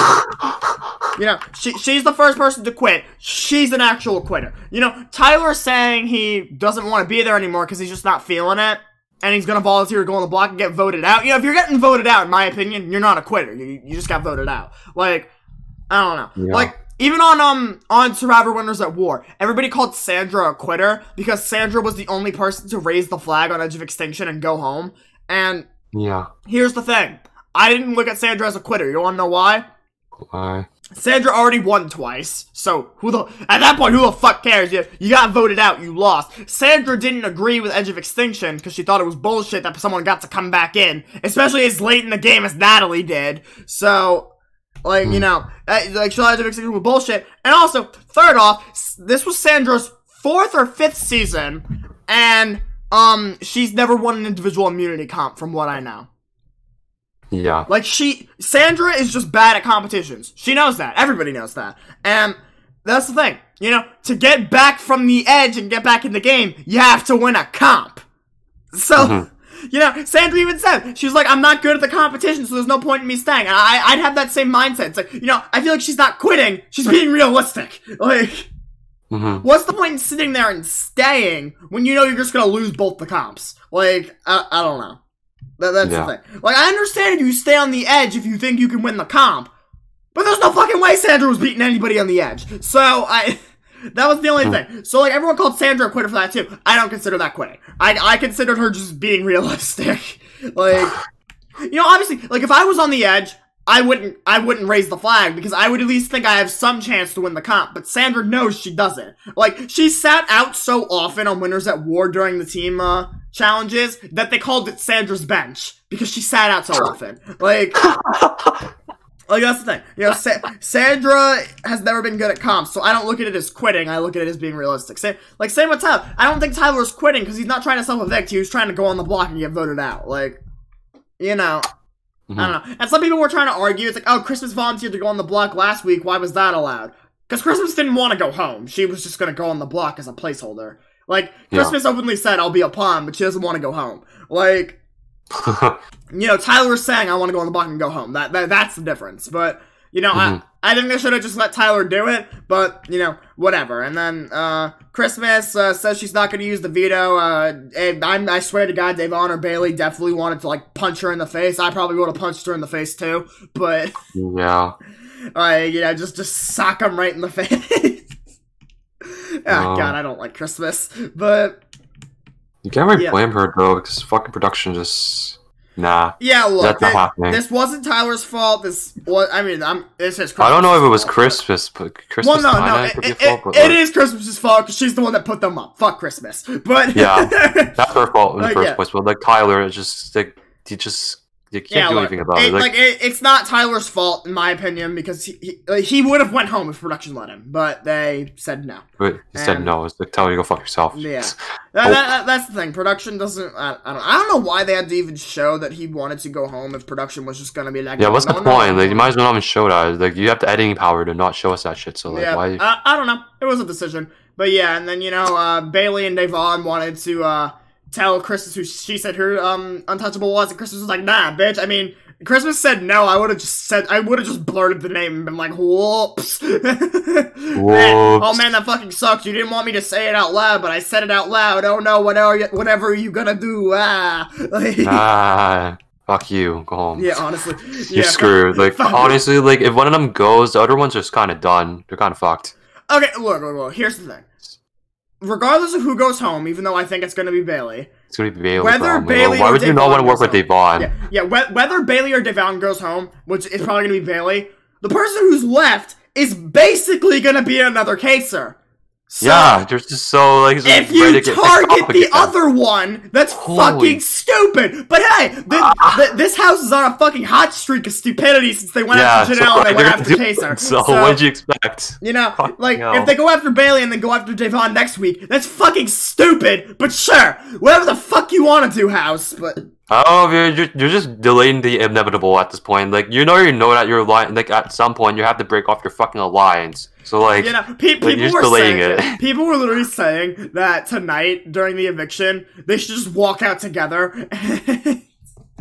You know, she, she's the first person to quit. She's an actual quitter. You know, Tyler saying he doesn't want to be there anymore because he's just not feeling it, and he's gonna volunteer to go on the block and get voted out. You know, if you're getting voted out, in my opinion, you're not a quitter. You, you just got voted out. Like, I don't know. Yeah. Like, even on um on Survivor Winners at War, everybody called Sandra a quitter because Sandra was the only person to raise the flag on Edge of Extinction and go home. And yeah. here's the thing. I didn't look at Sandra as a quitter. You wanna know why? Why? Sandra already won twice, so who the at that point who the fuck cares? You you got voted out, you lost. Sandra didn't agree with Edge of Extinction because she thought it was bullshit that someone got to come back in, especially as late in the game as Natalie did. So, like you know, uh, like she thought Edge of Extinction was bullshit. And also, third off, this was Sandra's fourth or fifth season, and um, she's never won an individual immunity comp from what I know. Yeah. Like she, Sandra is just bad at competitions. She knows that. Everybody knows that. And that's the thing. You know, to get back from the edge and get back in the game, you have to win a comp. So, Mhm. You know, Sandra even said, she was like, I'm not good at the competition, so there's no point in me staying. And I, I'd have that same mindset. It's like, you know, I feel like she's not quitting. She's being realistic. [LAUGHS] Like, hmm what's the point in sitting there and staying when you know you're just gonna lose both the comps? Like, I, I don't know. That, that's Yeah. the thing. Like, I understand if you stay on the edge if you think you can win the comp, but there's no fucking way Sandra was beating anybody on the edge. So I, [LAUGHS] that was the only thing. So like everyone called Sandra a quitter for that too. I don't consider that quitting. I I considered her just being realistic. [LAUGHS] like, you know, obviously, like if I was on the edge. I wouldn't I wouldn't raise the flag because I would at least think I have some chance to win the comp, but Sandra knows she doesn't. Like she sat out so often on winners at war during the team uh, challenges that they called it Sandra's bench because she sat out so [LAUGHS] often. Like like that's the thing. You know, Sa- [LAUGHS] Sandra has never been good at comps, so I don't look at it as quitting. I look at it as being realistic. Same, like same with Tyler. I don't think Tyler's quitting because he's not trying to self evict. He was trying to go on the block and get voted out. Like, you know, I don't mm-hmm. know. And some people were trying to argue. It's like, oh, Christmas volunteered to go on the block last week. Why was that allowed? Because Christmas didn't want to go home. She was just gonna go on the block as a placeholder. Like Yeah. Christmas openly said, "I'll be a pawn," but she doesn't want to go home. Like [LAUGHS] you know, Tyler was saying, "I want to go on the block and go home." That, that that's the difference. But you know, Mhm. I I think they should have just let Tyler do it. But you know, whatever. And then uh Christmas uh, says she's not going to use the veto. Uh, and I'm, I swear to God, Da'Vonne or Bayleigh definitely wanted to like punch her in the face. I probably would have punched her in the face too. But [LAUGHS] yeah. [LAUGHS] uh, you know, just just sock him right in the [LAUGHS] face. oh No. God, I don't like Christmas. But You can't really Yeah. blame her though, because fucking production just nah. yeah, look, That's not happening. this wasn't Tyler's fault. This was, I mean, I'm. This is. I don't know if it was Christmas's fault, but- Christmas, but Christmas well, no, no, it, it, fault, it- but it like, is Christmas's fault because she's the one that put them up. Fuck Christmas, [LAUGHS] but Yeah. [LAUGHS] that's her fault in the first yeah. place. But like Tyler, it's just like he just you can't Yeah, do look, anything about it, it. like Like, it, it's not Tyler's fault in my opinion because he he, like, he would have went home if production let him, but they said no. but he said no. It's like Tyler, you go fuck yourself. Yeah. That, that- that- that's the thing. Production doesn't. I, I don't. I don't know why they had to even show that he wanted to go home if production was just gonna be like. Yeah, what's no, the no, point? no, Like, you might as well not even show that. Like, you have the editing power to not show us that shit. So, like, yeah, why? I, I don't know. It was a decision, but yeah, and then you know, uh, Bayleigh and Da'Vonne wanted to uh, tell Christmas who she said her um untouchable was, and Christmas was like, "Nah, bitch." I mean, Christmas said no. I would have just said I would have just blurted the name and been like, "Whoops." [LAUGHS] Man, oh man, that fucking sucks. You didn't want me to say it out loud, but I said it out loud. Oh no, whatever, you- whatever you gonna do? Ah, [LAUGHS] Like, ah, fuck you. Go home. yeah, honestly, You're yeah. screwed. [LAUGHS] Like, honestly, like, if one of them goes, the other one's just kind of done. They're kind of fucked. Okay, look, look, look. Here's the thing. Regardless of who goes home, even though I think it's gonna be Bayleigh, It's gonna be Bayleigh. Whether probably. Bayleigh Why would you not want to work with. Da'Vonne? yeah, yeah. whe- Whether Bayleigh or Da'Vonne goes home, which is probably gonna be Bayleigh, the person who's left is basically gonna be another Kaysar. So, Yeah, they're just so like. If you get target the again. other one, that's Holy- fucking stupid. But hey, th- ah. th- this house is on a fucking hot streak of stupidity since they went yeah, after so Janelle and they they're went after it. [LAUGHS] Kaysar. So, what'd you expect? You know, Fuck like no. if they go after Bayleigh and then go after Da'Vonne next week, that's fucking stupid. But sure, whatever the fuck you want to do, House. But Oh, you're, you're you're just delaying the inevitable at this point. Like you know, you know that you're lying. Like at some point, you have to break off your fucking alliance. So like, you know, pe- people Like, you're just were delaying saying it. [LAUGHS] people were literally saying that tonight during the eviction they should just walk out together. [LAUGHS]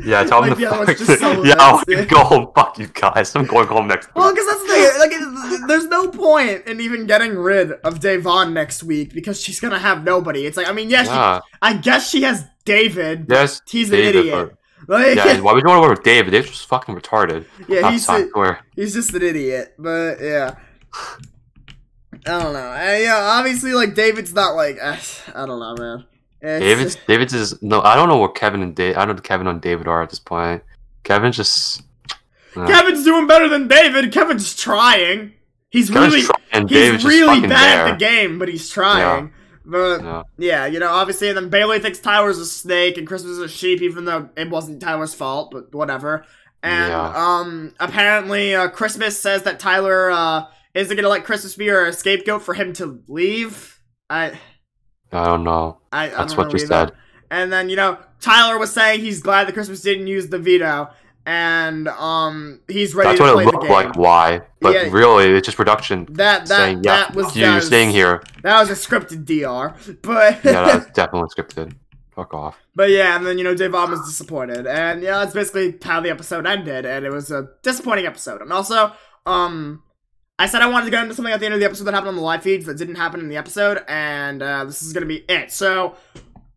yeah, tell them like, to yeah, fuck. let's [LAUGHS] yeah, go home. Fuck you guys. I'm going home next Well, week. because that's the thing. Like, there's no point in even getting rid of Da'Vonne next week because she's gonna have nobody. It's like, I mean, yes, she- Yeah. I guess she has David. Yes, he's David, an idiot. but- Like, Yeah, why would you want to work with David? David's just fucking retarded. [LAUGHS] yeah, he's a- he's just an idiot. But yeah, I don't know. Uh, yeah, obviously, like David's not like uh, [SIGHS] I don't know, man. It's- David's David's is no. I don't know what Kevin and Dave. I don't know Kevin and David are at this point. Kevin's just Yeah. Kevin's doing better than David. Kevin's trying. He's Kevin's really trying, he's David's really bad there. at the game, but he's trying. But Yeah. yeah, you know, obviously, and then Bayleigh thinks Tyler's a snake and Christmas is a sheep, even though it wasn't Tyler's fault, but whatever. And Yeah. um, apparently, uh, Christmas says that Tyler uh isn't gonna let Christmas be a scapegoat for him to leave. I I don't know. I, I That's don't what know you either. said. And then you know, Tyler was saying he's glad that Christmas didn't use the veto, and um, he's ready That's to what it looked like. Why? But Yeah. really, it's just production that that saying, "Yeah, that was you, that you're was- staying here." That was a scripted DR, but [LAUGHS] Yeah, that's [LAUGHS] definitely scripted. Fuck off. But yeah, and then you know Da'Vonne was disappointed, and yeah, that's basically how the episode ended, and it was a disappointing episode. And also, um, I said I wanted to go into something at the end of the episode that happened on the live feeds that didn't happen in the episode, and uh, this is gonna be it. So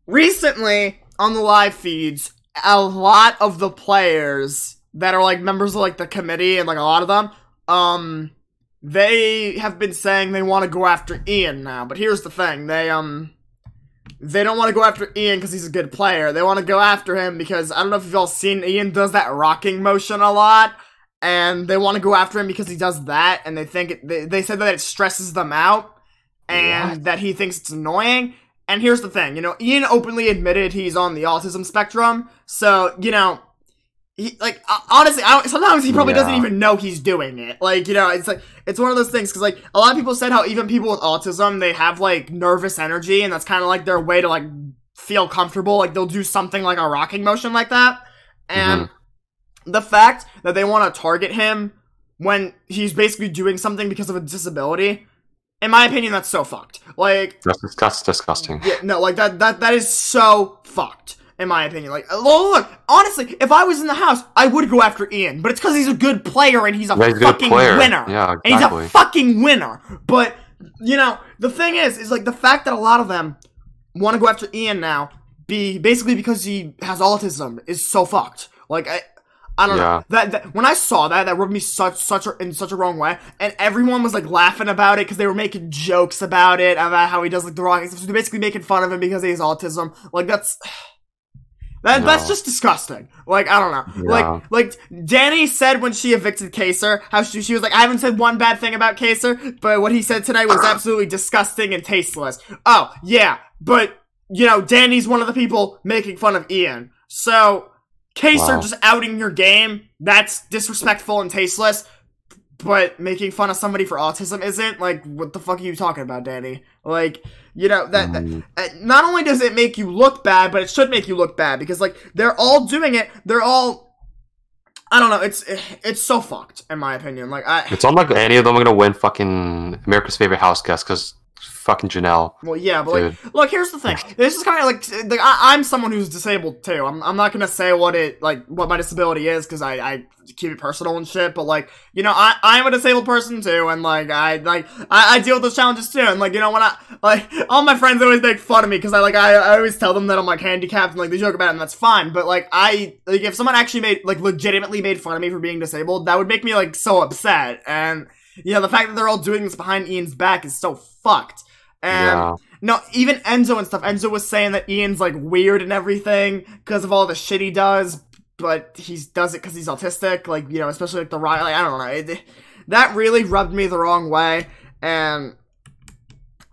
recently on the live feeds, a lot of the players that are like members of like the committee and like a lot of them, um, they have been saying they want to go after Ian now. But here's the thing, they um they don't want to go after Ian because he's a good player. They want to go after him because I don't know if you've all seen Ian does that rocking motion a lot, and they want to go after him because he does that, and they think it, they they said that it stresses them out, and What? that he thinks it's annoying. And here's the thing, you know, Ian openly admitted he's on the autism spectrum, so you know. He, like honestly, I don't, sometimes he probably doesn't even know he's doing it. Like you know, it's like it's one of those things because like a lot of people said how even people with autism they have like nervous energy and that's kind of like their way to like feel comfortable like they'll do something like a rocking motion like that and mm-hmm. the fact that they want to target him when he's basically doing something because of a disability in my opinion that's so fucked like That's that's disgusting. yeah, no, like that that that is so fucked. In my opinion, like uh, look, honestly, if I was in the house, I would go after Ian, but it's because he's a good player and he's a Yeah, he's fucking player. winner. Yeah, exactly. And he's a fucking winner. But you know, the thing is, is like the fact that a lot of them want to go after Ian now, be basically because he has autism, is so fucked. Like I, I don't Yeah. know. That, that when I saw that, that rubbed me such such a, in such a wrong way, and everyone was like laughing about it because they were making jokes about it about how he does like the wrong stuff. So they're basically making fun of him because he has autism. Like that's. [SIGHS] That, That's just disgusting. Like I don't know. Yeah. Like like Dani said when she evicted Kaysar, how she, she was like, I haven't said one bad thing about Kaysar, but what he said tonight was absolutely disgusting and tasteless. Oh yeah, but you know Dani's one of the people making fun of Ian, so Kaysar Wow. just outing your game that's disrespectful and tasteless. But making fun of somebody for autism isn't like what the fuck are you talking about, Dani? Like you know that, that Mm, uh, not only does it make you look bad, but it should make you look bad because like they're all doing it. They're all I don't know. It's it's so fucked in my opinion. Like I it's like any of them are gonna win fucking America's favorite house guest because fucking Janelle. well yeah, but like look here's the thing. This is kind of like, like I, I'm someone who's disabled too. I'm I'm not gonna say what it like what my disability is because I I keep it personal and shit. But like you know I I'm a disabled person too, and like I like I, I deal with those challenges too. And like you know when I like all my friends always make fun of me because I like I, I always tell them that I'm like handicapped and like they joke about it and that's fine. But like I like if someone actually made like legitimately made fun of me for being disabled, that would make me like so upset. And [LAUGHS] you know the fact that they're all doing this behind Ian's back is so fucked. And yeah, no, even Enzo and stuff. Enzo was saying that Ian's like weird and everything because of all the shit he does, but he does it because he's autistic. Like you know, especially like the riot. Like I don't know. It, that really rubbed me the wrong way, and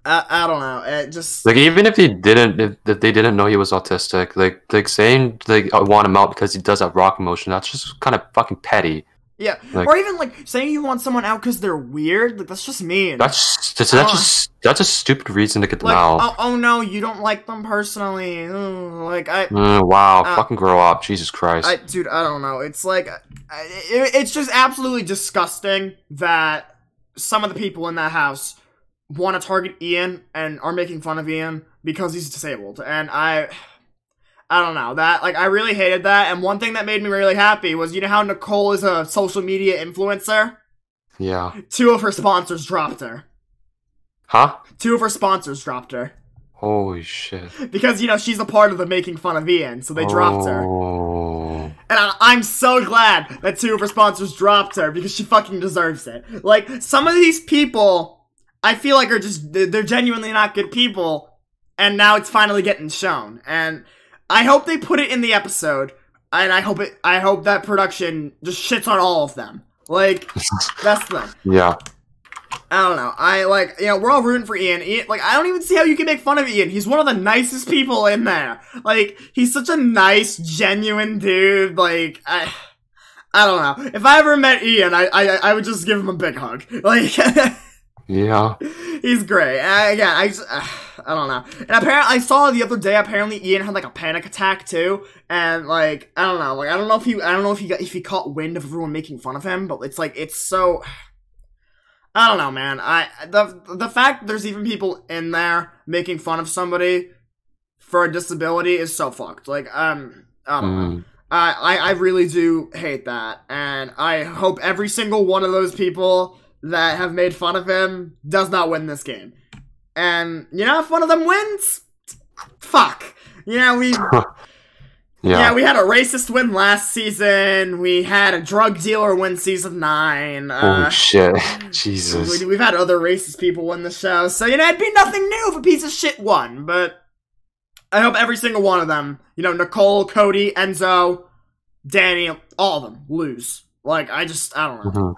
I, I don't know. It just like even if he didn't, if, if they didn't know he was autistic, like like saying they I want him out because he does that rock motion, that's just kind of fucking petty. Yeah, like- or even like saying you want someone out because they're weird. Like that's just mean. That's that's, that's just that's a stupid reason to get them like out. oh, oh no, you don't like them personally. Like I Mm, wow, uh, fucking grow up, Jesus Christ. I, dude, I don't know. It's like, it, it's just absolutely disgusting that some of the people in that house want to target Ian and are making fun of Ian because he's disabled. And I, I don't know that. Like, I really hated that. And one thing that made me really happy was, you know how Nicole is a social media influencer. yeah, Two of her sponsors dropped her. huh? Two of her sponsors dropped her Holy shit! because you know she's a part of the making fun of Ian, so they dropped her. Oh. And I, I'm so glad that two of her sponsors dropped her because she fucking deserves it. Like, some of these people, I feel like are just, they're genuinely not good people, and now it's finally getting shown. And I hope they put it in the episode and I hope it. I hope that production just shits on all of them. Like [LAUGHS] that's the thing. Yeah. I don't know. I like you know we're all rooting for Ian. Ian. Like I don't even see how you can make fun of Ian. He's one of the nicest people in there. Like he's such a nice, genuine dude. Like I. I don't know. If I ever met Ian, I I, I would just give him a big hug. Like [LAUGHS] Yeah. he's great. Uh, again, I just, uh, I don't know. And apparently, I saw the other day. Apparently, Ian had like a panic attack too, and like I don't know. Like I don't know if he I don't know if he got if he caught wind of everyone making fun of him, but it's like it's so. [SIGHS] I don't know, man. I the the fact there's even people in there making fun of somebody for a disability is so fucked. Like um, I don't know. Mm. I, I I really do hate that, and I hope every single one of those people that have made fun of him does not win this game. And you know, if one of them wins, fuck. You know, we [LAUGHS] yeah. Yeah. we had a racist win last season. We had a drug dealer win season nine. oh Uh, shit. [LAUGHS] [LAUGHS] Jesus. we, we've had other racist people win the show, so you know it'd be nothing new if a piece of shit won. But I hope every single one of them, you know, Nicole, Cody, Enzo, Dani, all of them lose. Like I just, I don't know. Mhm.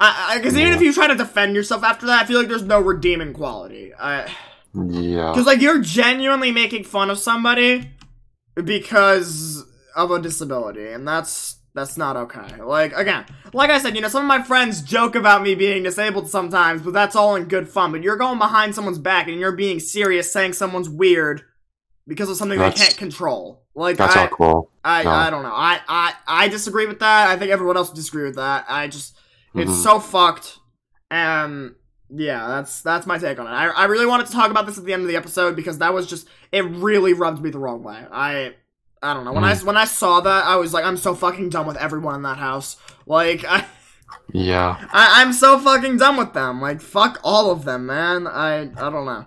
I because even Yeah. if you try to defend yourself after that, I feel like there's no redeeming quality. I Yeah. because like you're genuinely making fun of somebody because of a disability, and that's that's not okay. Like again, like I said, you know, some of my friends joke about me being disabled sometimes, but that's all in good fun. But you're going behind someone's back and you're being serious, saying someone's weird because of something That's- they can't control. Like That's I, not cool. I, No. I don't know. I, I I disagree with that. I think everyone else would disagree with that. I just it's Mhm. so fucked. And yeah, that's that's my take on it. I, I really wanted to talk about this at the end of the episode because that was just it really rubbed me the wrong way. I I don't know. When I when I saw that, I was like, I'm so fucking done with everyone in that house. Like [LAUGHS] I, Yeah. I I'm so fucking done with them. Like fuck all of them, man. I I don't know.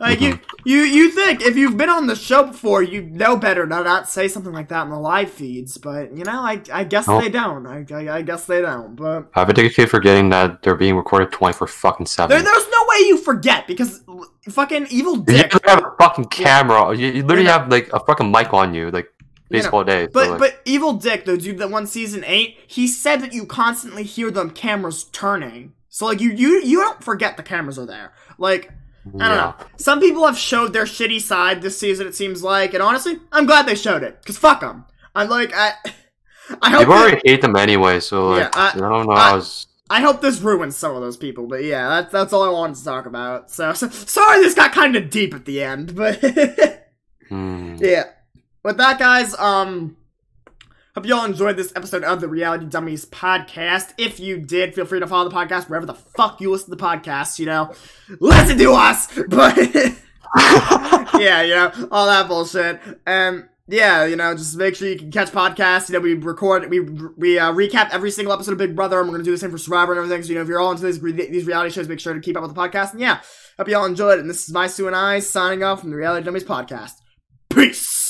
Like you, you, you think if you've been on the show before, you know better to not say something like that in the live feeds. But you know, I, I guess they don't. I, I, I guess they don't. But I think keep forgetting that they're being recorded 24 fucking 7. there, there's no way you forget because fucking Evel Dick. literally have a fucking camera. You, you literally have like a fucking mic on you, like baseball day. so, But like, but Evel Dick, the dude that won season eight, he said that you constantly hear them cameras turning. So like you you you don't forget the cameras are there. Like I don't yeah. know. Some people have showed their shitty side this season. It seems like, and honestly, I'm glad they showed it because fuck them. I'm like I. [LAUGHS] I hope People that- already hate them anyway, so like Yeah, I- I, don't know. I- I was I hope this ruins some of those people, but yeah, that's that's all I wanted to talk about. So, so sorry, this got kind of deep at the end, but [LAUGHS] hmm. yeah. With that, guys, um, hope you all enjoyed this episode of the Reality Dummies podcast. If you did, feel free to follow the podcast wherever the fuck you listen to the podcast, You know, listen to us, [LAUGHS] but [LAUGHS] yeah, you know, all that bullshit. And yeah, you know, just make sure you can catch podcasts. You know, we record, we we uh, recap every single episode of Big Brother, and we're gonna do the same for Survivor and everything. So you know, if you're all into these these reality shows, make sure to keep up with the podcast. And yeah, hope you all enjoyed it. And this is my Sue and I signing off from the Reality Dummies podcast. Peace.